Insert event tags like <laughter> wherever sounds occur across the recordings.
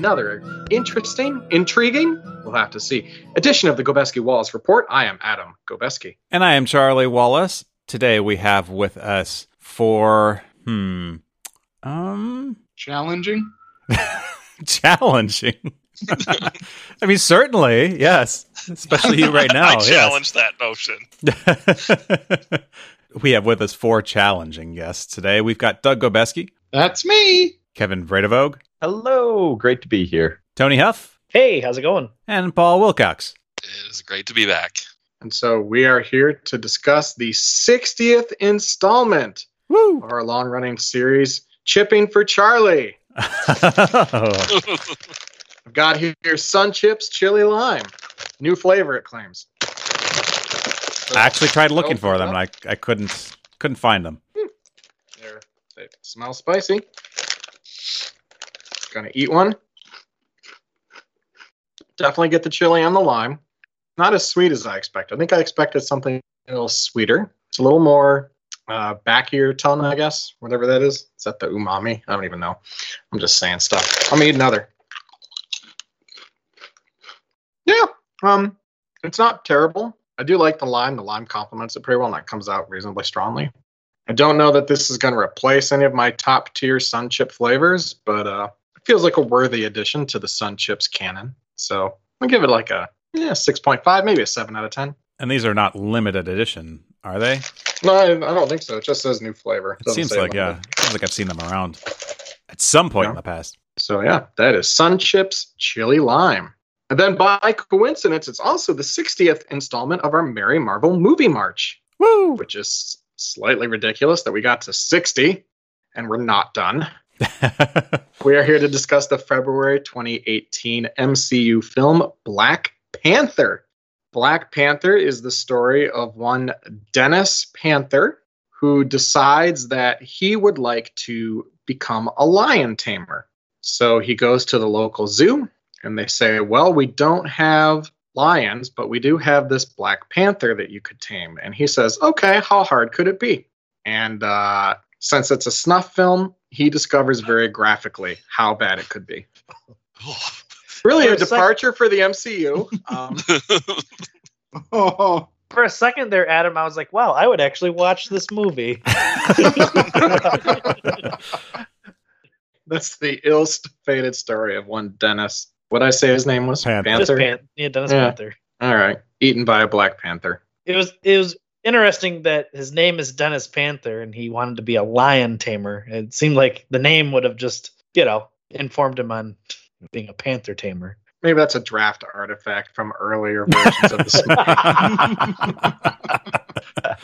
another interesting, intriguing, we'll have to see, edition of the Gobeski Wallace Report. I am Adam Gobeski. And I am Charlie Wallace. Today we have with us for, hmm, um, Challenging? <laughs> challenging. I mean, certainly, yes. Especially you right now. <laughs> I yes. challenge that notion. <laughs> we have with us four challenging guests today. We've got Doug Gobeski, That's me. Kevin Vredevogue, Hello, great to be here. Tony Huff, Hey, how's it going? and Paul Wilcox. It is great to be back. And so we are here to discuss the 60th installment Woo! of our long running series, Chipping for Charlie. <laughs> <laughs> I've got here Sun Chips Chili Lime. New flavor, it claims. I actually tried looking oh, for them, Open and I, I couldn't couldn't find them. Hmm. They're, they smell spicy. Gonna eat one. Definitely get the chili and the lime. Not as sweet as I expected. I think I expected something a little sweeter. It's a little more uh, back of your tongue, I guess. Whatever that is. Is that the umami? I don't even know. I'm just saying stuff. I'm eat another. Yeah. Um, it's not terrible. I do like the lime. The lime complements it pretty well, and that comes out reasonably strongly. I don't know that this is going to replace any of my top tier Sun Chip flavors, but uh, feels like a worthy addition to the Sun Chips canon. So I'll give it like a yeah, 6.5, maybe a 7 out of 10. And these are not limited edition, are they? No, I, I don't think so. It just says new flavor. It Doesn't seems like yeah, like I've seen them around at some point Yeah. in the past. So yeah, that is Sun Chips Chili Lime. And then by coincidence, it's also the 60th installment of our Merry Marvel movie march, Woo! which is slightly ridiculous that we got to 60 and we're not done. We are here to discuss the February 2018 MCU film Black Panther. Black Panther is the story of one Dennis Panther who decides that he would like to become a lion tamer. So he goes to the local zoo and they say, Well, we don't have lions, but we do have this Black Panther that you could tame. And he says, Okay, how hard could it be? And uh, since it's a snuff film, he discovers very graphically how bad it could be. <laughs> Really, For a a sec- departure for the MCU. Um, Oh, <laughs> For a second there, Adam, I was like, wow, I would actually watch this movie. <laughs> that's the ill-fated story of one Dennis. What I say his name was Panther. Panther. Pan- yeah, Dennis Yeah. Panther. All right, eaten by a Black Panther. It was it was interesting that his name is Dennis Panther and he wanted to be a lion tamer. It seemed like the name would have just, you know, informed him on being a panther tamer. Maybe that's a draft artifact from earlier versions of the. <laughs>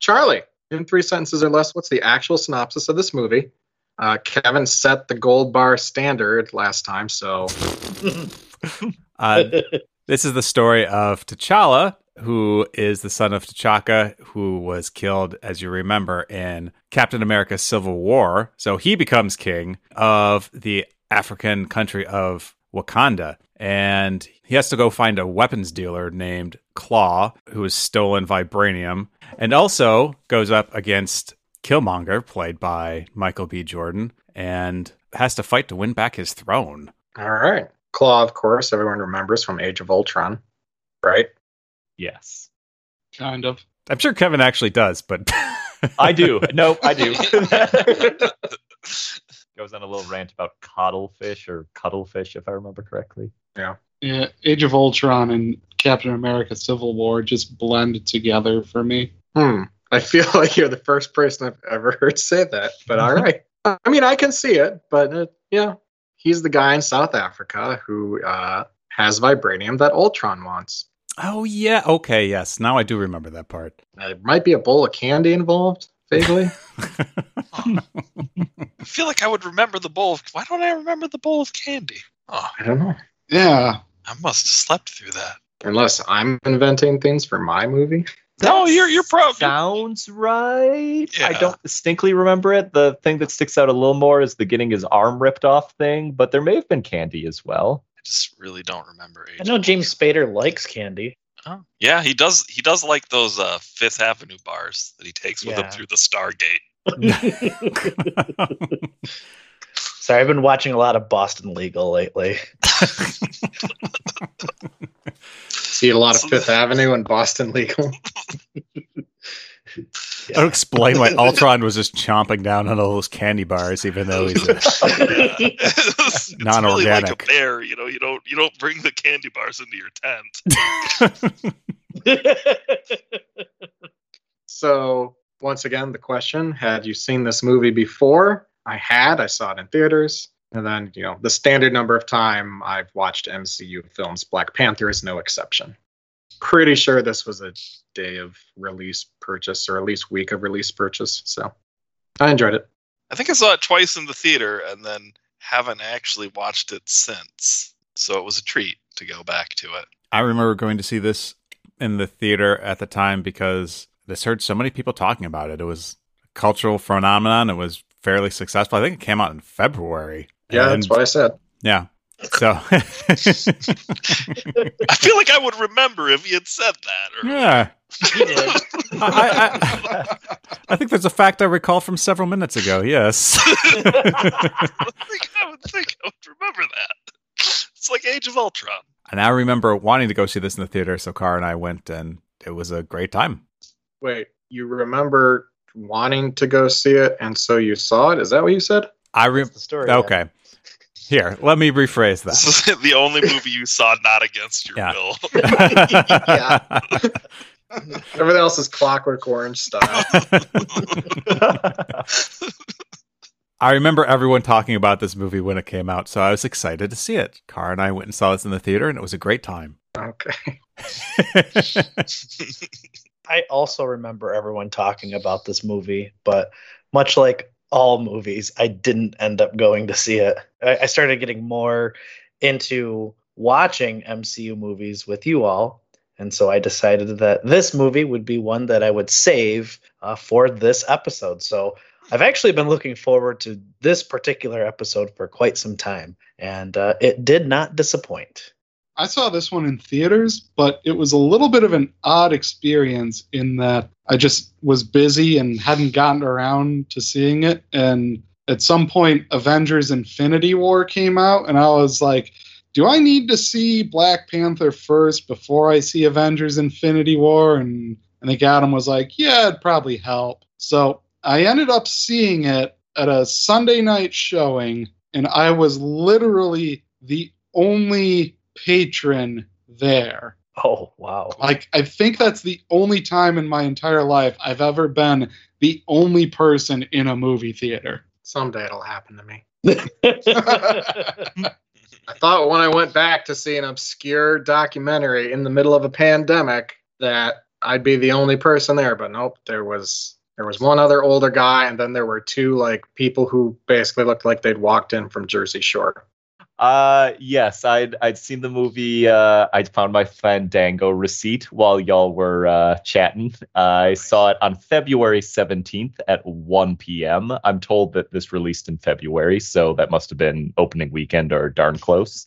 Charlie, in three sentences or less, what's the actual synopsis of this movie? Uh, Kevin set the gold bar standard last time, so <laughs> Uh, this is the story of T'Challa, who is the son of T'Chaka, who was killed, as you remember, in Captain America Civil War. So he becomes king of the African country of Wakanda. And he has to go find a weapons dealer named Claw, who has stolen vibranium, and also goes up against Killmonger, played by Michael B. Jordan, and has to fight to win back his throne. all right. Claw, of course, everyone remembers from Age of Ultron, right? Yes. kind of. I'm sure Kevin actually does, but I do. No, I do. <laughs> <laughs> Goes on a little rant about coddlefish or cuttlefish, if I remember correctly. Yeah, Yeah. Age of Ultron and Captain America Civil War just blend together for me. Hmm. I feel <laughs> like you're the first person I've ever heard say that, but all right. I mean, I can see it, but uh, yeah, he's the guy in South Africa who uh, has vibranium that Ultron wants. Oh yeah, okay, yes. Now I do remember that part. There might be a bowl of candy involved, vaguely. <laughs> I feel like I would remember the bowl. Of, why don't I remember the bowl of candy? Oh, I don't know. Yeah, I must have slept through that. Unless I'm inventing things for my movie. No, you're you're probably Sounds right. Yeah. I don't distinctly remember it. The thing that sticks out a little more is the getting his arm ripped off thing, but there may have been candy as well. I just really don't remember. Age I know of James Spader likes candy. Oh, yeah, he does. He does like those uh, Fifth Avenue bars that he takes with him through the Stargate. <laughs> Sorry, I've been watching a lot of Boston Legal lately. <laughs> See a lot of Fifth Avenue and Boston Legal. <laughs> That'll explain why Ultron was just chomping down on all those candy bars, even though he's a, <laughs> <laughs> it's really like a Non-organic. bear, you know. You don't you don't bring the candy bars into your tent. <laughs> So once again, the question: Had you seen this movie before? I had. I saw it in theaters, and then you know the standard number of time I've watched MCU films. Black Panther is no exception. Pretty sure this was a day of release purchase, or at least week of release purchase. So I enjoyed it. I think I saw it twice in the theater and then haven't actually watched it since. So it was a treat to go back to it. I remember going to see this in the theater at the time because this heard so many people talking about it. It was a cultural phenomenon. It was fairly successful. I think it came out in February. Yeah, And- that's what I said. yeah. So I feel like I would remember if he had said that. Or, yeah, I, I, I, I think there's a fact I recall from several minutes ago. Yes. <laughs> I think I would think I would remember that. It's like Age of Ultron. and I remember wanting to go see this in the theater, so Car and I went, and it was a great time. Wait, you remember wanting to go see it, and so you saw it? Is that what you said? I remember the story. yeah. Okay. Here, let me rephrase that. This is <laughs> the only movie you saw not against your Yeah. will. <laughs> Yeah. Everything else is Clockwork Orange style. <laughs> I remember everyone talking about this movie when it came out, so I was excited to see it. Car and I went and saw this in the theater, and it was a great time. okay. I also remember everyone talking about this movie, but much like all movies, I didn't end up going to see it. I, I started getting more into watching MCU movies with you all. And so I decided that this movie would be one that I would save uh, for this episode. So I've actually been looking forward to this particular episode for quite some time, and uh, it did not disappoint. I saw this one in theaters, but it was a little bit of an odd experience in that I just was busy and hadn't gotten around to seeing it. And at some point, Avengers Infinity War came out, and I was like, do I need to see Black Panther first before I see Avengers Infinity War? And I think Adam was like, yeah, it'd probably help. So I ended up seeing it at a Sunday night showing, and I was literally the only patron there. Oh, wow. Like, I think that's the only time in my entire life I've ever been the only person in a movie theater. Someday it'll happen to me. <laughs> I thought when I went back to see an obscure documentary in the middle of a pandemic that I'd be the only person there, but nope, there was there was one other older guy and then there were two like people who basically looked like they'd walked in from Jersey Shore. Uh, yes, I'd I'd seen the movie. Uh, I found my Fandango receipt while y'all were uh, chatting. I saw it on February seventeenth at one p.m. I'm told that this released in February, so that must have been opening weekend or darn close.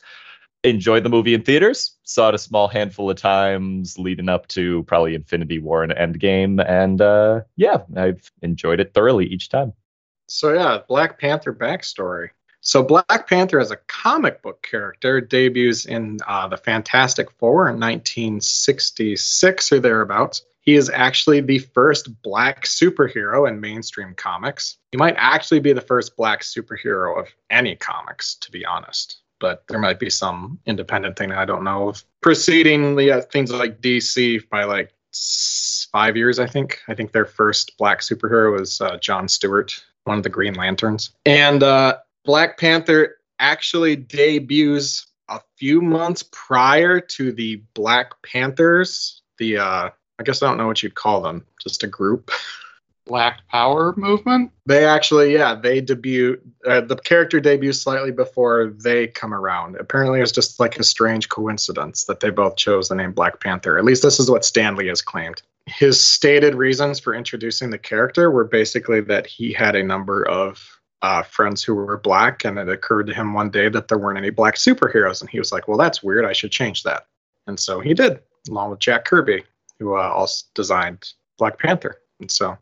Enjoyed the movie in theaters. Saw it a small handful of times leading up to probably Infinity War and Endgame, and uh, yeah, I've enjoyed it thoroughly each time. So yeah, Black Panther backstory. So Black Panther as a comic book character debuts in uh, the Fantastic Four in 1966 or thereabouts. He is actually the first black superhero in mainstream comics. He might actually be the first black superhero of any comics, to be honest. But there might be some independent thing that I don't know of. Preceding the uh, things like DC by like five years, I think. I think their first black superhero was uh, John Stewart, one of the Green Lanterns. And uh, Black Panther actually debuts a few months prior to the Black Panthers. The uh, I guess I don't know what you'd call them, just a group. Black Power movement? They actually, yeah, they debut. Uh, the character debuts slightly before they come around. Apparently, it was just like a strange coincidence that they both chose the name Black Panther. At least this is what Stan Lee has claimed. His stated reasons for introducing the character were basically that he had a number of uh, friends who were black, and it occurred to him one day that there weren't any black superheroes, and he was like, "Well, that's weird. I should change that." And so he did, along with Jack Kirby, who uh, also designed Black Panther. And so,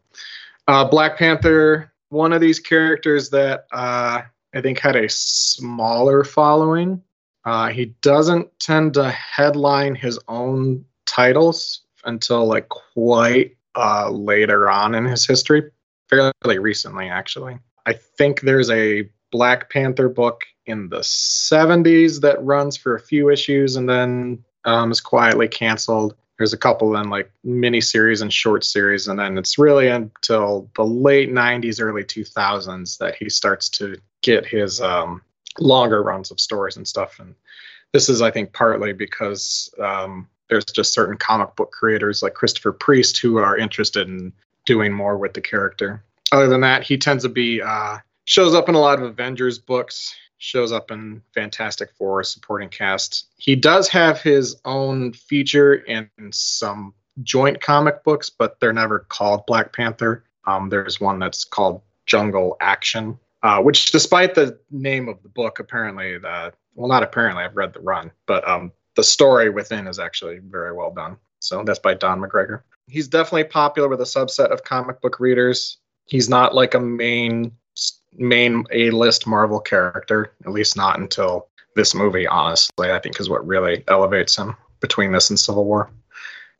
uh, Black Panther, one of these characters that uh, I think, had a smaller following. Uh, he doesn't tend to headline his own titles until like quite uh, later on in his history, fairly recently, actually. I think there's a Black Panther book in the 70s that runs for a few issues and then um, is quietly canceled. There's a couple then like mini series and short series, and then it's really until the late 90s, early 2000s that he starts to get his um, longer runs of stories and stuff. And this is, I think, partly because um, there's just certain comic book creators like Christopher Priest who are interested in doing more with the character. Other than that, he tends to be uh, shows up in a lot of Avengers books shows up in Fantastic Four supporting cast. He does have his own feature in some joint comic books, but they're never called Black Panther. Um, there's one that's called Jungle Action, uh, which, despite the name of the book, apparently the well, not apparently, I've read the run, but um, the story within is actually very well done. So that's by Don McGregor. He's definitely popular with a subset of comic book readers. He's not like a main main A list Marvel character, at least not until this movie, honestly, I think is what really elevates him between this and Civil War.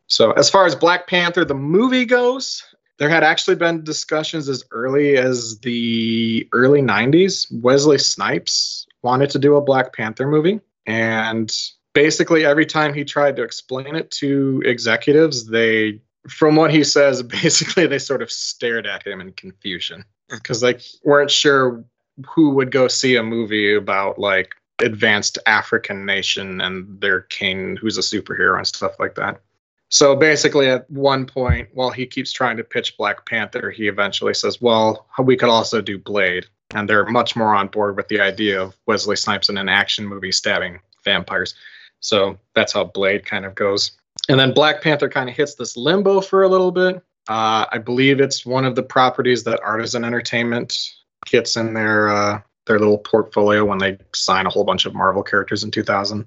So, as far as Black Panther, the movie goes, there had actually been discussions as early as the early 90s. Wesley Snipes wanted to do a Black Panther movie. And basically, every time he tried to explain it to executives, they, from what he says, <laughs> basically they sort of stared at him in confusion hmm. because they weren't sure who would go see a movie about like advanced African nation and their king who's a superhero and stuff like that. So basically, at one point, while he keeps trying to pitch Black Panther, he eventually says, Well, we could also do Blade. And they're much more on board with the idea of Wesley Snipes in an action movie stabbing vampires. So that's how Blade kind of goes. And then Black Panther kind of hits this limbo for a little bit. Uh, I believe it's one of the properties that Artisan Entertainment gets in their uh, their little portfolio when they sign a whole bunch of Marvel characters in 2000,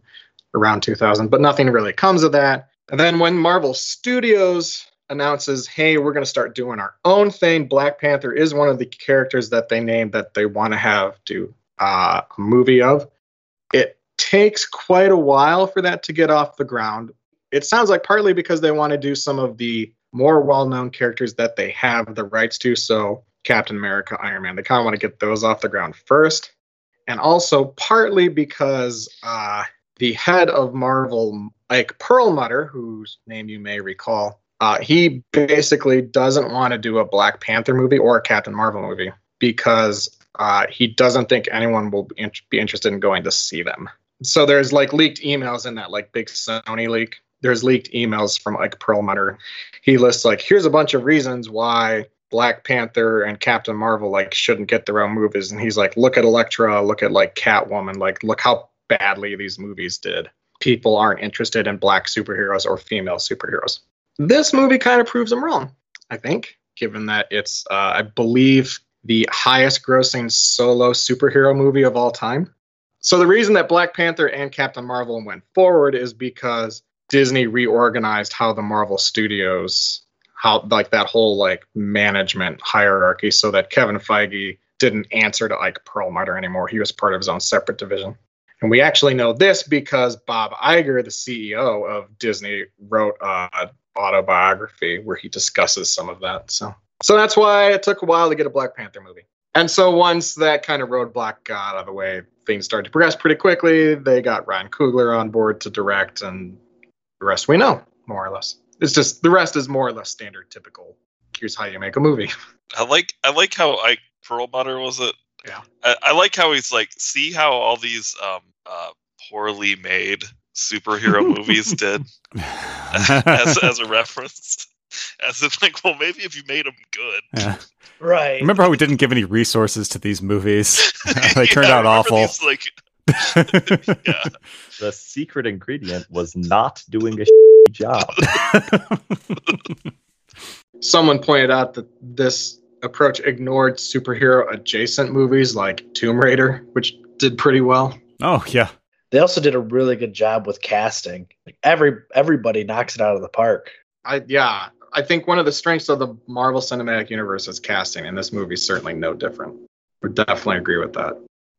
around 2000. But nothing really comes of that. And then when Marvel Studios announces, "Hey, we're going to start doing our own thing," Black Panther is one of the characters that they named that they want to have do uh, a movie of. It takes quite a while for that to get off the ground. It sounds like partly because they want to do some of the more well-known characters that they have the rights to. So Captain America, Iron Man, they kind of want to get those off the ground first, and also partly because uh, the head of Marvel, Ike Perlmutter, whose name you may recall, uh, he basically doesn't want to do a Black Panther movie or a Captain Marvel movie because uh, he doesn't think anyone will be interested in going to see them. So there's like leaked emails in that like big Sony leak there's leaked emails from like Perlmutter. He lists like here's a bunch of reasons why Black Panther and Captain Marvel like shouldn't get their own movies, and he's like, look at Elektra, look at like Catwoman, like look how badly these movies did. People aren't interested in black superheroes or female superheroes. This movie kind of proves him wrong, I think, given that it's, uh, I believe, the highest grossing solo superhero movie of all time. So the reason that Black Panther and Captain Marvel went forward is because Disney reorganized how the Marvel Studios, how like that whole like management hierarchy, so that Kevin Feige didn't answer to Ike Perlmutter anymore. He was part of his own separate division. And we actually know this because Bob Iger, the CEO of Disney, wrote an autobiography where he discusses some of that. So, so that's why it took a while to get a Black Panther movie. And so once that kind of roadblock got out of the way, things started to progress pretty quickly. They got Ryan Coogler on board to direct, and the rest we know, more or less. It's just the rest is more or less standard, typical. Here's how you make a movie. <laughs> I like I like how Ike Perlmutter was it. Yeah. I, I like how he's like, see how all these um, uh, poorly made superhero <laughs> movies did <laughs> as as a reference. As if like, well, maybe if you made them good. Yeah. Right. Remember how we didn't give any resources to these movies? they turned out awful. these, like, yeah. <laughs> The secret ingredient was not doing a <laughs> job. <laughs> Someone pointed out that this approach ignored superhero adjacent movies like Tomb Raider, which did pretty well. oh yeah. They also did a really good job with casting. Like every everybody knocks it out of the park. I yeah, I think one of the strengths of the Marvel Cinematic Universe is casting, and this movie's certainly no different. Would definitely agree with that.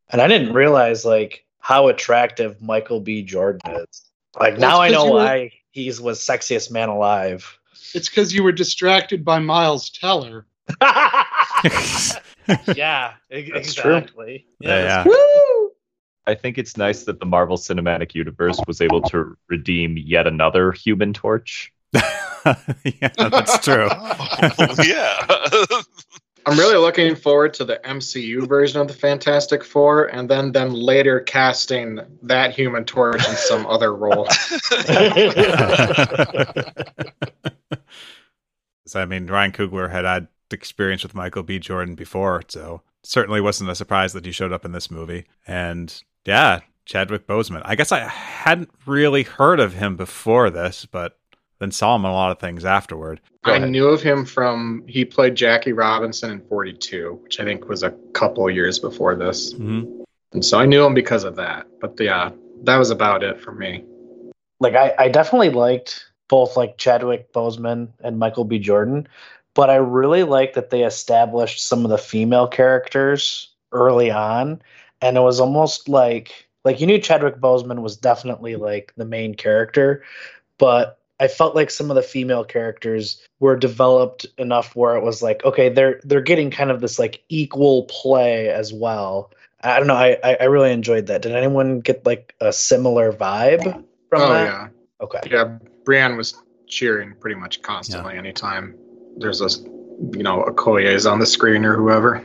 And I didn't realize like how attractive Michael B. Jordan is. Like Well, now I know were- why he's was sexiest man alive. It's because you were distracted by Miles Teller. <laughs> yeah, e- That's true. exactly. Yeah, Woo! I think it's nice that the Marvel Cinematic Universe was able to redeem yet another Human Torch. <laughs> yeah, that's true. <laughs> yeah. I'm really looking forward to the MCU version of the Fantastic Four, and then them later casting that Human Torch in some other role. <laughs> <laughs> So, I mean, Ryan Coogler had had experience with Michael B. Jordan before, so certainly wasn't a surprise that he showed up in this movie. And yeah, Chadwick Boseman. I guess I hadn't really heard of him before this, but then saw him in a lot of things afterward. I knew of him from he played Jackie Robinson in 42, which I think was a couple years before this. Mhm. And so I knew him because of that. But yeah, that was about it for me. like I, I definitely liked both like Chadwick Boseman and Michael B. Jordan, but I really like that they established some of the female characters early on, and it was almost like like you knew Chadwick Boseman was definitely like the main character, but I felt like some of the female characters were developed enough where it was like okay they're they're getting kind of this like equal play as well. I don't know. I I I really enjoyed that. Did anyone get like a similar vibe from oh that? yeah. Okay. Yeah, Brienne was cheering pretty much constantly anytime there's a you know, a Okoye is on the screen or whoever.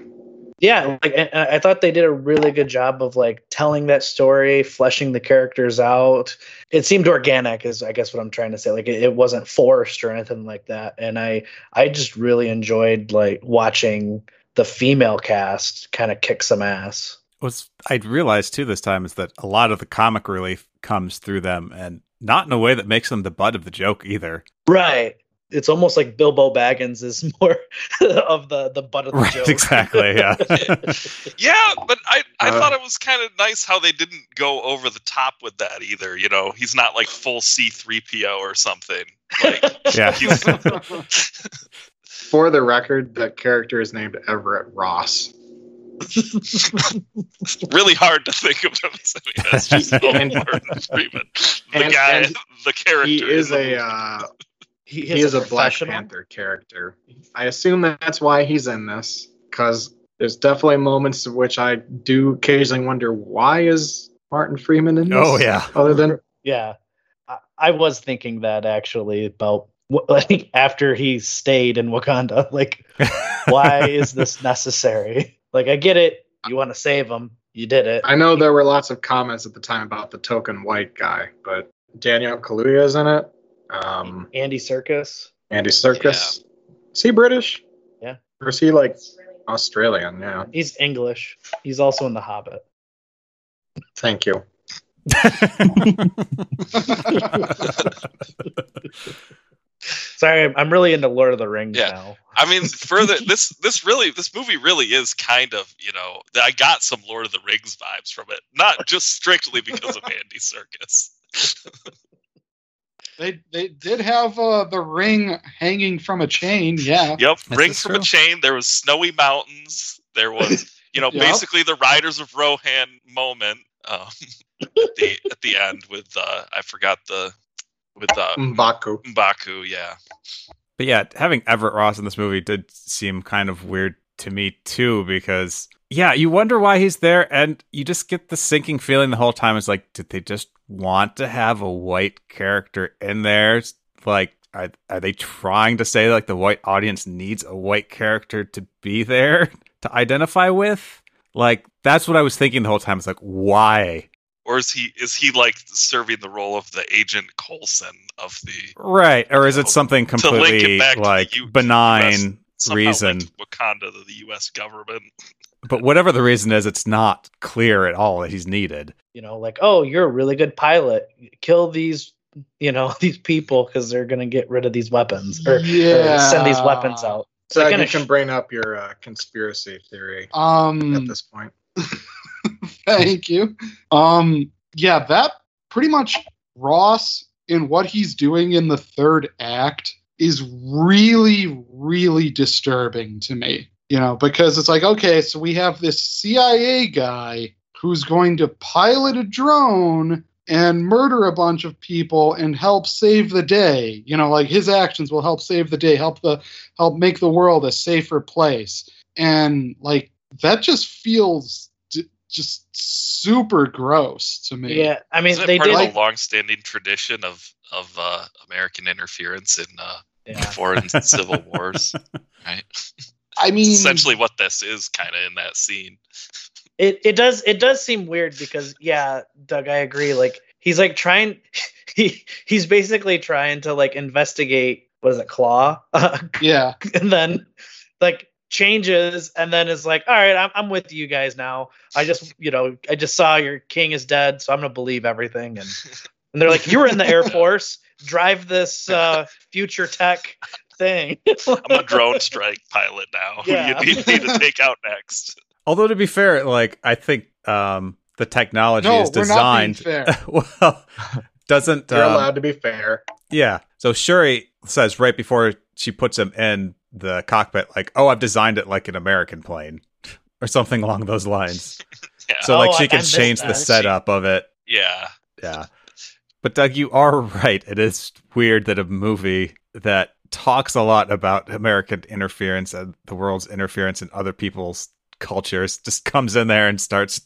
Yeah, like and and I thought they did a really good job of like telling that story, fleshing the characters out. It seemed organic, is I guess what I'm trying to say. Like it, it wasn't forced or anything like that. And I I just really enjoyed like watching the female cast kind of kick some ass. was I realized too this time is that a lot of the comic relief comes through them, and not in a way that makes them the butt of the joke either. Right. It's almost like Bilbo Baggins is <laughs> more of the the butt of the Right, joke. exactly. Yeah. <laughs> Yeah, but I, I Uh, thought it was kind of nice how they didn't go over the top with that either. You know, he's not like full C3PO or something. Like, <laughs> yeah. For the record, that character is named Everett Ross. really hard to think of him as any as just And- Martin Freeman. The and- guy, and the character. He is a uh, he, he is a Black. Panther character. I assume that's why he's in this because there's definitely moments in which I do occasionally wonder why is Martin Freeman in oh, this? Oh yeah. Other than Yeah, I, I was thinking that actually about wh- <laughs> like after he stayed in Wakanda, <laughs> like <laughs> why is this necessary? Like I get it, you want to save him, you did it. I know there were lots of comments at the time about the token white guy, but Daniel Kaluuya is in it. Um, Andy Serkis. Andy Serkis. Is he British? Yeah. Or is he like Australian? Yeah. He's English. He's also in The Hobbit. Thank you. <laughs> Sorry, I'm- I'm really into Lord of the Rings Yeah. now. I mean, further, this this really this movie really is kind of you know I got some Lord of the Rings vibes from it, not just strictly because of <laughs> Andy Serkis. <laughs> They they did have uh, the ring hanging from a chain. Yeah. Yep, This rings is from a chain. There was snowy mountains. There was you know <laughs> Yep. basically the Riders of Rohan moment um, at the at the end with uh, I forgot the with uh, Mbaku. Mbaku. Yeah, But yeah, having Everett Ross in this movie did seem kind of weird to me too, because yeah, you wonder why he's there, and you just get the sinking feeling the whole time. It's like, did they just want to have a white character in there? Like, are are they trying to say like the white audience needs a white character to be there <laughs> to identify with? Like, that's what I was thinking the whole time. It's like, why? or is he is he like serving the role of the Agent Coulson of the Right, or is You it know, something to link it completely back to the like U- benign? reason. Wakanda to the U.S. government? <laughs> But whatever the reason is, it's not clear at all that he's needed. You know, like, oh, you're a really good pilot. Kill these, you know, <laughs> these people because they're gonna get rid of these weapons or, or send these weapons out. So They're you can sh- bring up your uh, conspiracy theory at Um. this point. <laughs> Thank you. Um. Yeah. That pretty much Ross in what he's doing in the third act is really, really disturbing to me. You know, because it's like, okay, so we have this CIA guy who's going to pilot a drone and murder a bunch of people and help save the day. You know, like his actions will help save the day, help the help make the world a safer place. And like that just feels d- just super gross to me. Yeah, I mean Isn't they part did. of a long-standing tradition of of uh, American interference in uh, yeah. foreign civil <laughs> wars? Right. <laughs> I mean, Essentially, what this is kind of in that scene. It it does it does seem weird because yeah, Doug, I agree. Like he's like trying <laughs> he he's basically trying to like investigate what is it, Claw? <laughs> yeah, and then like changes and then is like, all right, I'm I'm with you guys now. I just you know, I just saw your king is dead, so I'm gonna believe everything and and they're like, You were in the Air <laughs> Force, drive this uh future tech thing. <laughs> I'm a drone strike pilot now. <laughs> Yeah. Who do you need me to take out next? Although to be fair, like I think um, the technology no, is we're not being designed fair. <laughs> well. Doesn't You're um, allowed to be fair. Yeah. So Shuri says right before she puts him in the cockpit, like, "Oh, I've designed it like an American plane," or something along those lines. Yeah. So Oh, like I- she I can missed change the that. setup of it. yeah. Yeah. But Doug, you are right. It is weird that a movie that talks a lot about American interference and the world's interference in other people's cultures just comes in there and starts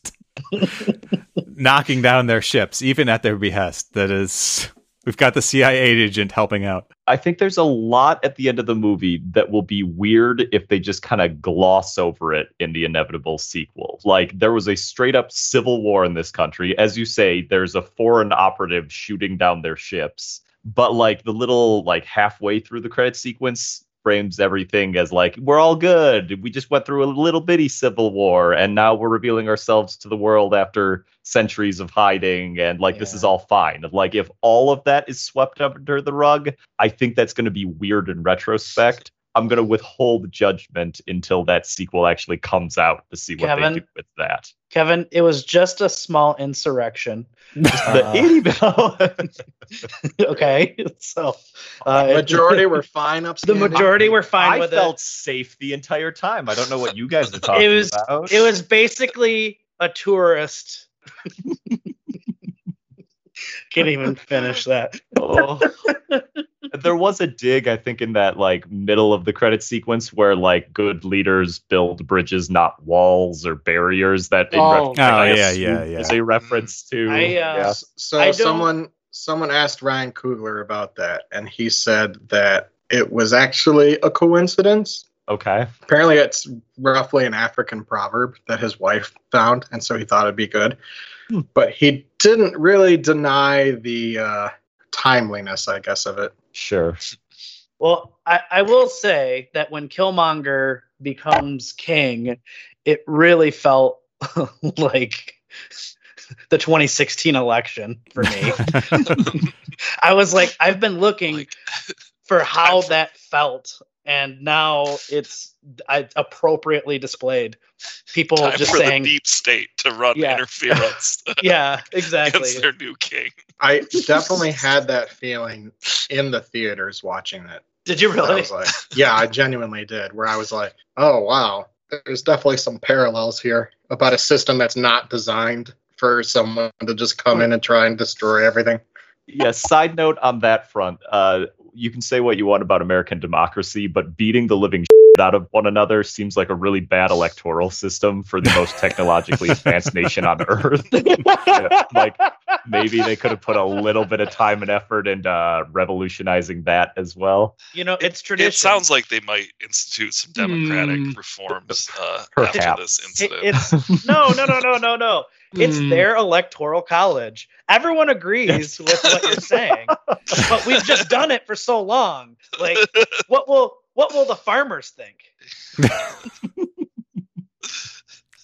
<laughs> knocking down their ships, even at their behest. That is, we've got the CIA agent helping out. I think there's a lot at the end of the movie that will be weird if they just kind of gloss over it in the inevitable sequel. Like there was a straight up civil war in this country. As you say, there's a foreign operative shooting down their ships. But like the little like halfway through the credit sequence frames everything as like we're all good. We just went through a little bitty civil war and now we're revealing ourselves to the world after centuries of hiding and like this is all fine. Like if all of that is swept under the rug, I think that's going to be weird in retrospect. I'm going to withhold judgment until that sequel actually comes out to see what Kevin? they do with that. Kevin, it was just a small insurrection. <laughs> The Uh, itty bit- <laughs> okay, so uh, Majority were fine <laughs> up. the upstanding. majority were fine I with felt it. safe the entire time. I don't know what you guys are talking It was about. it was basically a tourist. Can't even finish that. Oh. There was a dig, I think, in that like middle of the credit sequence where like good leaders build bridges, not walls or barriers. That in Oh. retrospect, Oh, I yeah, yeah, yeah. is a reference to. I, uh, yeah. So I someone someone asked Ryan Coogler about that, and he said that it was actually a coincidence. Okay. Apparently, it's roughly an African proverb that his wife found, and so he thought it'd be good. Hmm. But he didn't really deny the uh, timeliness, I guess, of it. Sure. Well, I, I will say that when Killmonger becomes king, it really felt <laughs> like the 2016 election for me. <laughs> I was like, I've been looking Like, for how I've- <laughs> that felt, and now it's I, appropriately displayed. People time just for saying, the deep state to run Yeah. interference yeah, exactly. against their new king. I <laughs> definitely had that feeling in the theaters watching it. Did you I really? was like, yeah, I genuinely did. Where I was like, oh wow, there's definitely some parallels here about a system that's not designed for someone to just come in and try and destroy everything. yeah side note on that front uh you can say what you want about american democracy but beating the living out of one another seems like a really bad electoral system for the most technologically advanced nation on earth <laughs> like maybe they could have put a little bit of time and effort into uh, revolutionizing that as well you know, it's tradition. It sounds like they might institute some democratic Hmm. reforms uh, after Perhaps. this It- incident. it's <laughs> no, no, no, no, no, no. It's Hmm. their electoral college. Everyone agrees with what you're saying, but we've just done it for so long. Like, what will what will the farmers think? <laughs>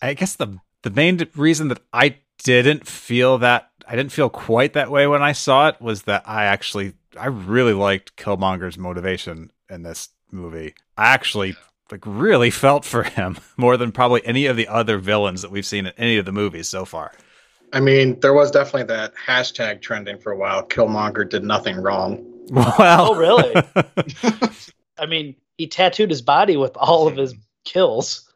I guess the the main reason that I didn't feel that I didn't feel quite that way when I saw it was that I actually I really liked Killmonger's motivation in this movie. I actually like really felt for him <laughs> more than probably any of the other villains that we've seen in any of the movies so far. I mean, there was definitely that hashtag trending for a while. Killmonger did nothing wrong. <laughs> Well, Oh, really? I mean, he tattooed his body with all of his <laughs> kills.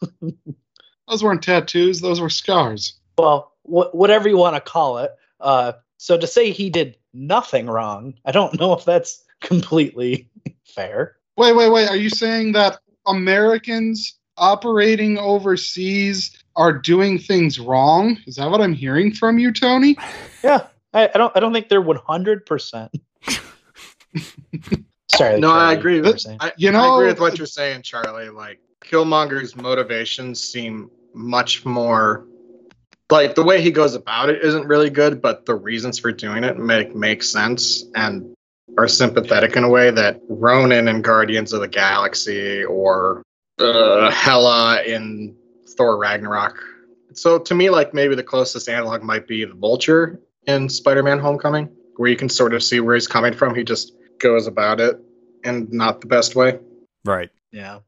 <laughs> Those weren't tattoos; those were scars. well, wh- whatever you want to call it. Uh, so to say he did nothing wrong, I don't know if that's completely <laughs> fair. Wait, wait, wait. Are you saying that Americans operating overseas are doing things wrong? Is that what I'm hearing from you, Tony? Yeah, I, I don't. I don't think they're one hundred percent. Sorry. No, I agree. you were With, saying. I, You I agree with what you're saying, Charlie. Like Killmonger's motivations seem much more like the way he goes about it isn't really good, but the reasons for doing it make make sense and are sympathetic in a way that Ronan in Guardians of the Galaxy or uh, Hela in Thor Ragnarok. So to me, like maybe the closest analog might be the Vulture in Spider-Man: Homecoming, where you can sort of see where he's coming from. He just goes about it and not the best way. Right. Yeah.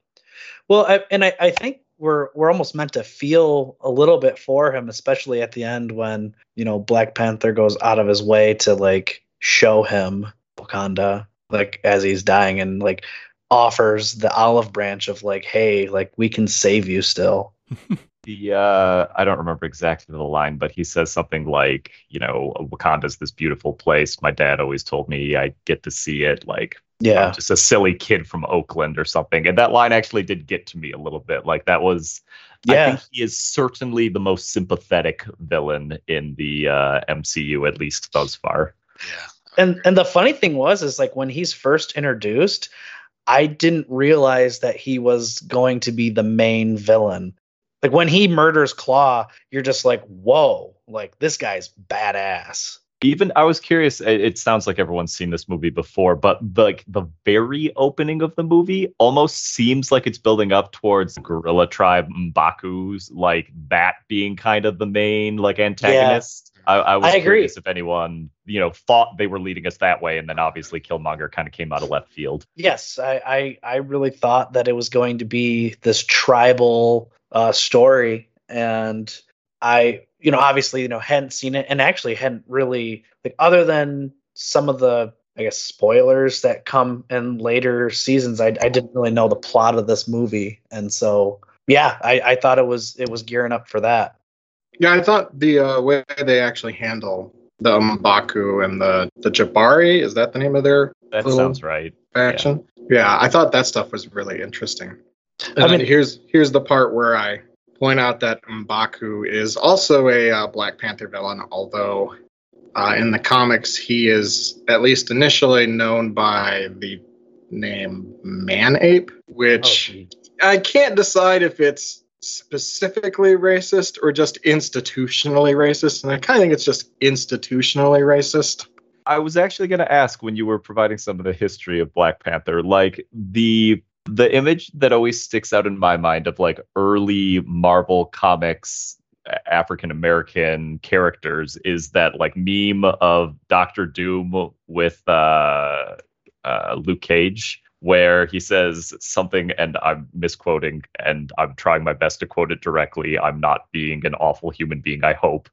Well, I, and I, I think we're we're almost meant to feel a little bit for him, especially at the end when you know Black Panther goes out of his way to like show him Wakanda, like as he's dying, and like offers the olive branch of like, hey, like we can save you still. <laughs> The uh, I don't remember exactly the line, but he says something like, you know, Wakanda's this beautiful place. My dad always told me I get to see it. Like, Yeah. I'm just a silly kid from Oakland or something. And that line actually did get to me a little bit. Like that was, I Yeah. think he is certainly the most sympathetic villain in the uh, MCU, at least thus far. Yeah. and and the funny thing was is like when he's first introduced i didn't realize that he was going to be the main villain like when he murders claw you're just like whoa like this guy's badass Even I was curious. It, sounds like everyone's seen this movie before, but the, like the very opening of the movie almost seems like it's building up towards Gorilla Tribe Mbaku's like that being kind of the main like antagonist. I, I was I agree. curious if anyone you know thought they were leading us that way, and then obviously Killmonger kind of came out of left field. yes i i, I really thought that it was going to be this tribal uh story and i you know obviously you know hadn't seen it and actually hadn't really like other than some of the i guess spoilers that come in later seasons i, I didn't really know the plot of this movie and so yeah i i thought it was it was gearing up for that Yeah, I thought the uh, way they actually handle the Mbaku and the the Jabari is that the name of their That sounds right. faction? Yeah. I thought that stuff was really interesting. And I mean- here's here's the part where I point out that Mbaku is also a uh, Black Panther villain, although uh, in the comics he is at least initially known by the name Man Ape, which I can't decide if it's specifically racist or just institutionally racist, and I kind of think it's just institutionally racist. I was actually going to ask when you were providing some of the history of Black Panther, like the the image that always sticks out in my mind of like early Marvel comics African American characters is that like meme of Doctor Doom with uh, uh, Luke Cage, where he says something, and I'm misquoting, and I'm trying my best to quote it directly. I'm not being an awful human being, I hope.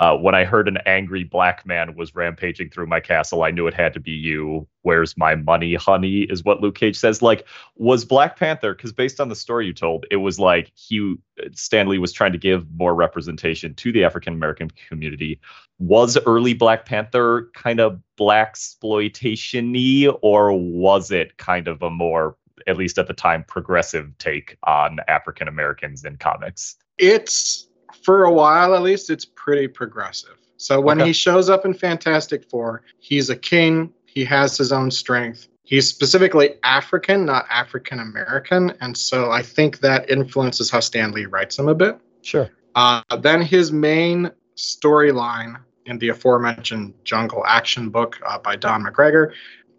Uh, when I heard an angry black man was rampaging through my castle, I knew it had to be you. Where's my money, honey? Is what Luke Cage says. Like, was Black Panther? Because based on the story you told, it was like he Stan Lee was trying to give more representation to the African American community. Was early Black Panther kind of black exploitation-y, or was it kind of a more, at least at the time, progressive take on African Americans in comics? It's for a while at least, it's pretty progressive. So when Okay. he shows up in Fantastic Four, he's a king. He has his own strength. He's specifically African, not African American, and so I think that influences how Stan Lee writes him a bit. Sure. Uh, then his main storyline in the aforementioned Jungle Action book uh, by Don McGregor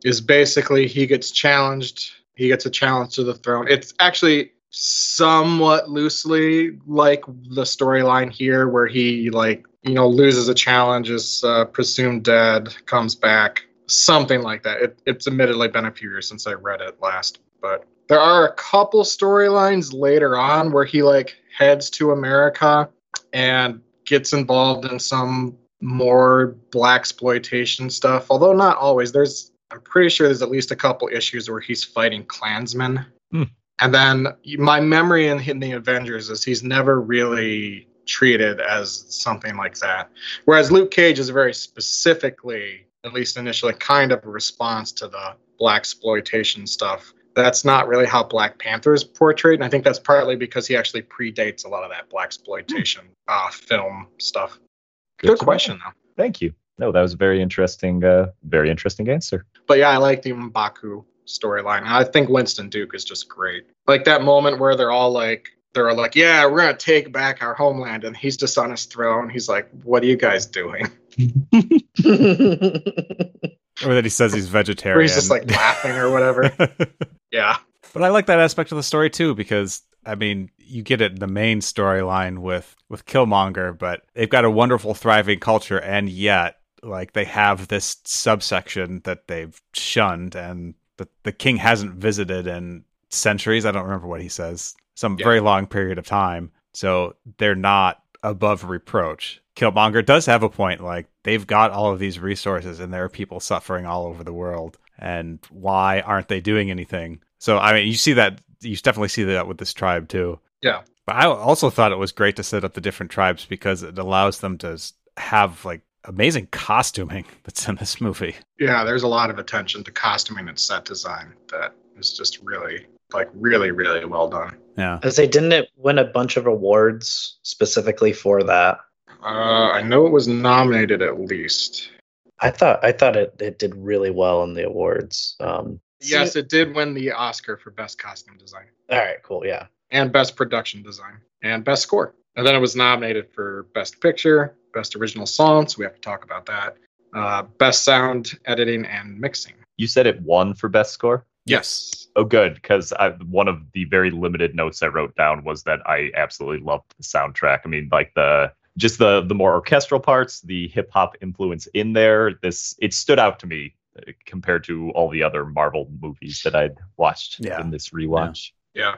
is basically he gets challenged. He gets a challenge to the throne. It's actually somewhat loosely like the storyline here, where he like you know loses a challenge, is uh, presumed dead, comes back, something like that. It, it's admittedly been a few years since I read it last, but there are a couple storylines later on where he like heads to America and gets involved in some more black exploitation stuff. Although not always. There's I'm pretty sure there's at least a couple issues where he's fighting Klansmen. Hmm. And then my memory in, the Avengers is he's never really treated as something like that. Whereas Luke Cage is very specifically, at least initially, kind of a response to the blaxploitation stuff. That's not really how Black Panther is portrayed, and I think that's partly because he actually predates a lot of that blaxploitation uh, film stuff. Good, know. question though. Thank you. No, that was a very interesting, uh, very interesting answer. But yeah, I like the M'Baku storyline. I think Winston Duke is just great. Like that moment where they're all like, they're all like, yeah, we're gonna take back our homeland, and he's just on his throne. He's like, what are you guys doing? <laughs> <laughs> Or that he says he's vegetarian. Or he's just like laughing or whatever. <laughs> Yeah, But I like that aspect of the story too because I mean, you get it in the main storyline with with Killmonger, but they've got a wonderful thriving culture and yet like they have this subsection that they've shunned and the the king hasn't visited in centuries. I don't remember what he says. Some Yeah. very long period of time. So they're not above reproach. Killmonger does have a point like they've got all of these resources and there are people suffering all over the world and why aren't they doing anything? So I mean, you see that you definitely see that with this tribe too. Yeah. But I also thought it was great to set up the different tribes because it allows them to have like amazing costuming that's in this movie. yeah. There's a lot of attention to costuming and set design that is just really, like, really, really well done. Yeah. As they didn't it win a bunch of awards specifically for that. Uh, I know it was nominated at least. I thought I thought it, it did really well in the awards. Um, Yes, it did win the Oscar for best costume design all right, cool. Yeah. and best production design and best score. And then it was nominated for best picture, best original song. So we have to talk about that. Uh, best sound editing and mixing. You said it won for best score. Yes. Oh, good, because one of the very limited notes I wrote down was that I absolutely loved the soundtrack. I mean, like the just the the more orchestral parts, the hip hop influence in there. This it stood out to me uh, compared to all the other Marvel movies that I'd watched Yeah. in this rewatch. Yeah. Yeah,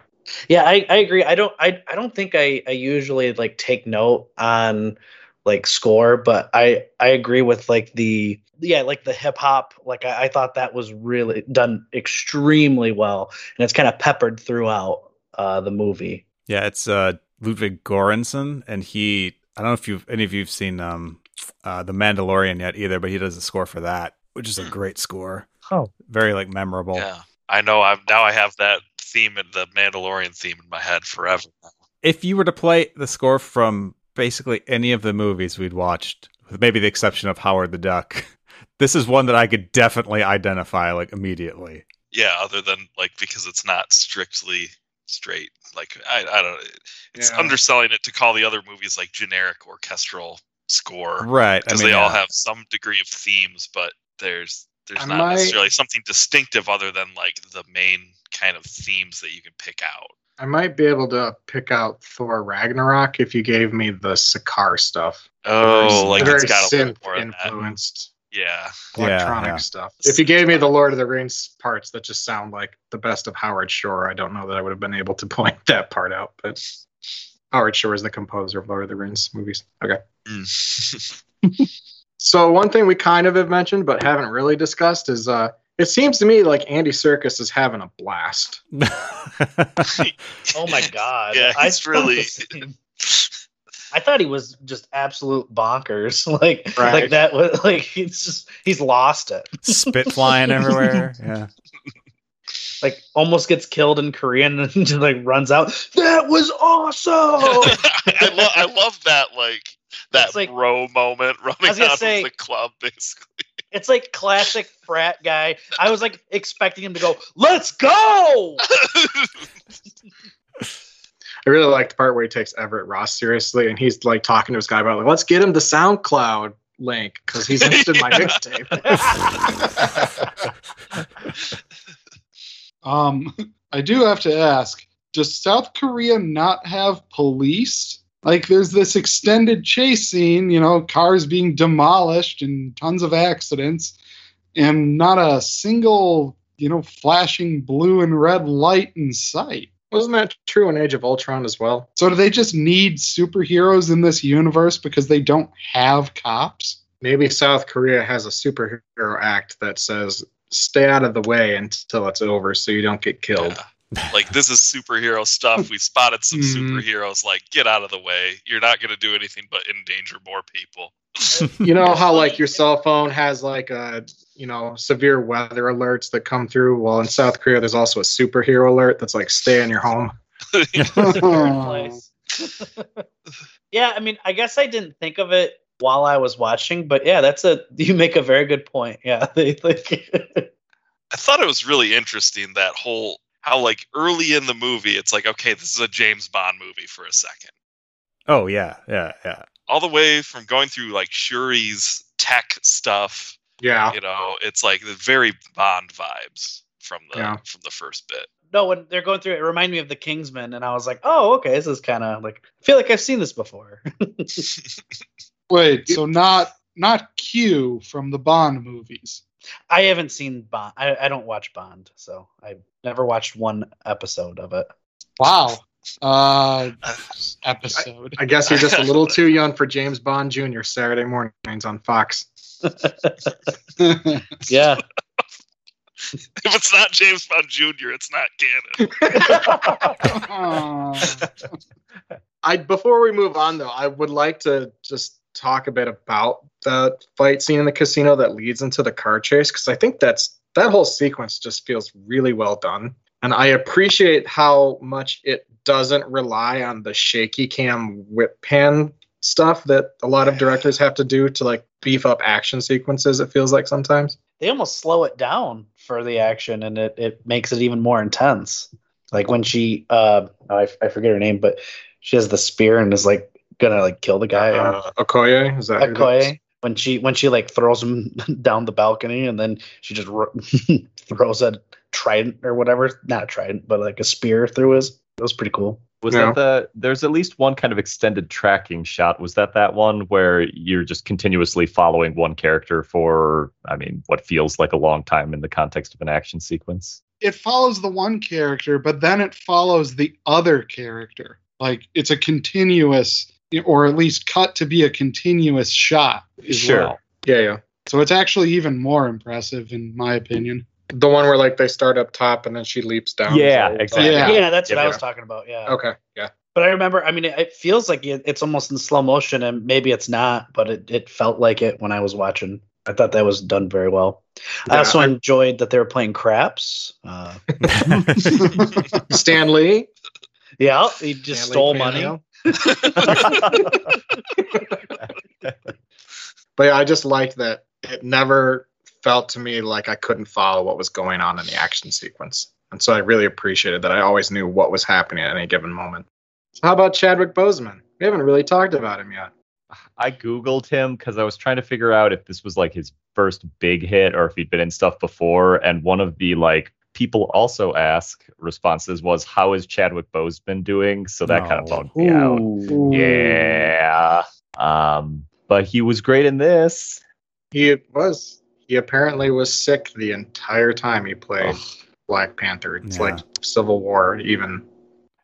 I, I agree. I don't I, I don't think I, I usually like take note on like score, but I I agree with like the yeah, like the hip hop. Like I, I thought that was really done extremely well. And it's kind of peppered throughout uh the movie. Yeah, it's uh Ludwig Göransson and he I don't know if you've any of you've seen um uh The Mandalorian yet either, but he does the score for that, which is a great score. Oh. Very like memorable. Yeah, I know. I'm now. I have that theme, in the Mandalorian theme, in my head forever. if you were to play the score from basically any of the movies we'd watched, with maybe the exception of Howard the Duck, <laughs> this is one that I could definitely identify like immediately. Yeah, other than like because it's not strictly straight. Like I, I don't. It's Yeah. underselling it to call the other movies like generic orchestral score Right. I because mean, they all have some degree of themes, but there's there's I not might- necessarily something distinctive other than like the main kind of themes that you can pick out. I might be able to pick out Thor Ragnarok if you gave me the Sakaar stuff. Oh, like very it's got a little synth more of that. influenced Yeah. Yeah, electronic yeah. stuff. If you gave me the Lord of the Rings parts that just sound like the best of Howard Shore, I don't know that I would have been able to <laughs> point that part out. But Howard Shore is the composer of Lord of the Rings movies. Okay. Mm. <laughs> So one thing we kind of have mentioned but haven't really discussed is uh it seems to me like Andy Serkis is having a blast. <laughs> <laughs> Oh my god. Yeah, I he's felt really- I thought he was just absolute bonkers. <laughs> Like Right. like that was like it's just he's lost it. Spit flying everywhere. Yeah. Like almost gets killed in Korean and just like runs out. That was awesome. I, lo- I love that like that It's like- bro moment running out say- of the club basically. it's like classic frat guy. I was like expecting him to go, "Let's go!" I really like the part where he takes Everett Ross seriously and he's like talking to his guy about like let's get him the SoundCloud link because he's interested in my mixtape. <laughs> Um, I do have to ask: Does South Korea not have police? Like, there's this extended chase scene, you know, cars being demolished and tons of accidents, and not a single, you know, flashing blue and red light in sight. Wasn't that true in Age of Ultron as well? So, do they just need superheroes in this universe because they don't have cops? Maybe South Korea has a superhero act that says stay out of the way until it's over so you don't get killed. Like this is superhero stuff. We spotted some <laughs> Mhm. superheroes. Like get out of the way. You're not going to do anything but endanger more people. You know how <laughs> like your cell phone has like a you know severe weather alerts that come through. Well, in South Korea, there's also a superhero alert that's like stay in your home. <laughs> yeah, I mean, I guess I didn't think of it while I was watching, but yeah, that's a you make a very good point. Yeah, they like I thought it was really interesting that whole how like early in the movie it's like okay this is a James Bond movie for a second. Oh yeah, yeah, yeah. All the way from going through like Shuri's tech stuff, Yeah, you know, it's like the very Bond vibes from the Yeah. from the first bit. no, when they're going through it, it reminded me of the Kingsman, and I was like, oh, okay, this is kind of like I feel like I've seen this before. <laughs> Wait, so not not Q from the Bond movies. I haven't seen Bond. I, I don't watch Bond, so I never watched one episode of it. Wow. Uh, episode. I guess you're just a little too <laughs> young for James Bond Jr. Saturday mornings on Fox. <laughs> Yeah, <laughs> if it's not James Bond Jr., it's not canon. I before we move on though, I would like to just talk a bit about the fight scene in the casino that leads into the car chase because I think that's that whole sequence just feels really well done. And I appreciate how much it doesn't rely on the shaky cam whip pan stuff that a lot of directors have to do to like beef up action sequences, it feels like sometimes. they almost slow it down for the action, and it it makes it even more intense. Like when she, uh, I, I forget her name, but she has the spear and is like gonna like kill the guy. Uh, Okoye, is that? Okoye, when she when she like throws him <laughs> down the balcony and then she just ro- <laughs> throws a trident or whatever, not a trident, but like a spear through his. That was pretty cool. Was Yeah. that the? There's at least one kind of extended tracking shot. Was that that one where you're just continuously following one character for, I mean, what feels like a long time in the context of an action sequence? it follows the one character, but then it follows the other character. Like it's a continuous, or at least cut to be a continuous shot. as Sure. well. Yeah, yeah. So it's actually even more impressive, in my opinion. The one where like they start up top and then she leaps down. Yeah, So- exactly. Yeah, Yeah. that's what Yeah. I was talking about. Yeah. Okay, yeah. But I remember, I mean, it, it feels like it, it's almost in slow motion, and maybe it's not, but it, it felt like it when I was watching. I thought that was done very well. I also I- enjoyed that they were playing craps. Uh, <laughs> Stan Lee. <laughs> yeah, he just Stan Lee stole Cameo. money. <laughs> But yeah, I just liked that it never felt to me like I couldn't follow what was going on in the action sequence. And so I really appreciated that I always knew what was happening at any given moment. How about Chadwick Boseman? We haven't really talked about him yet. I googled him because I was trying to figure out if this was like his first big hit or if he'd been in stuff before. And one of the like people also ask responses was, "How is Chadwick Boseman doing?" So that kind of Oh. bugged me out. Yeah. Um, but he was great in this. He was. He apparently was sick the entire time he played Ugh. Black Panther. It's Yeah. like Civil War even.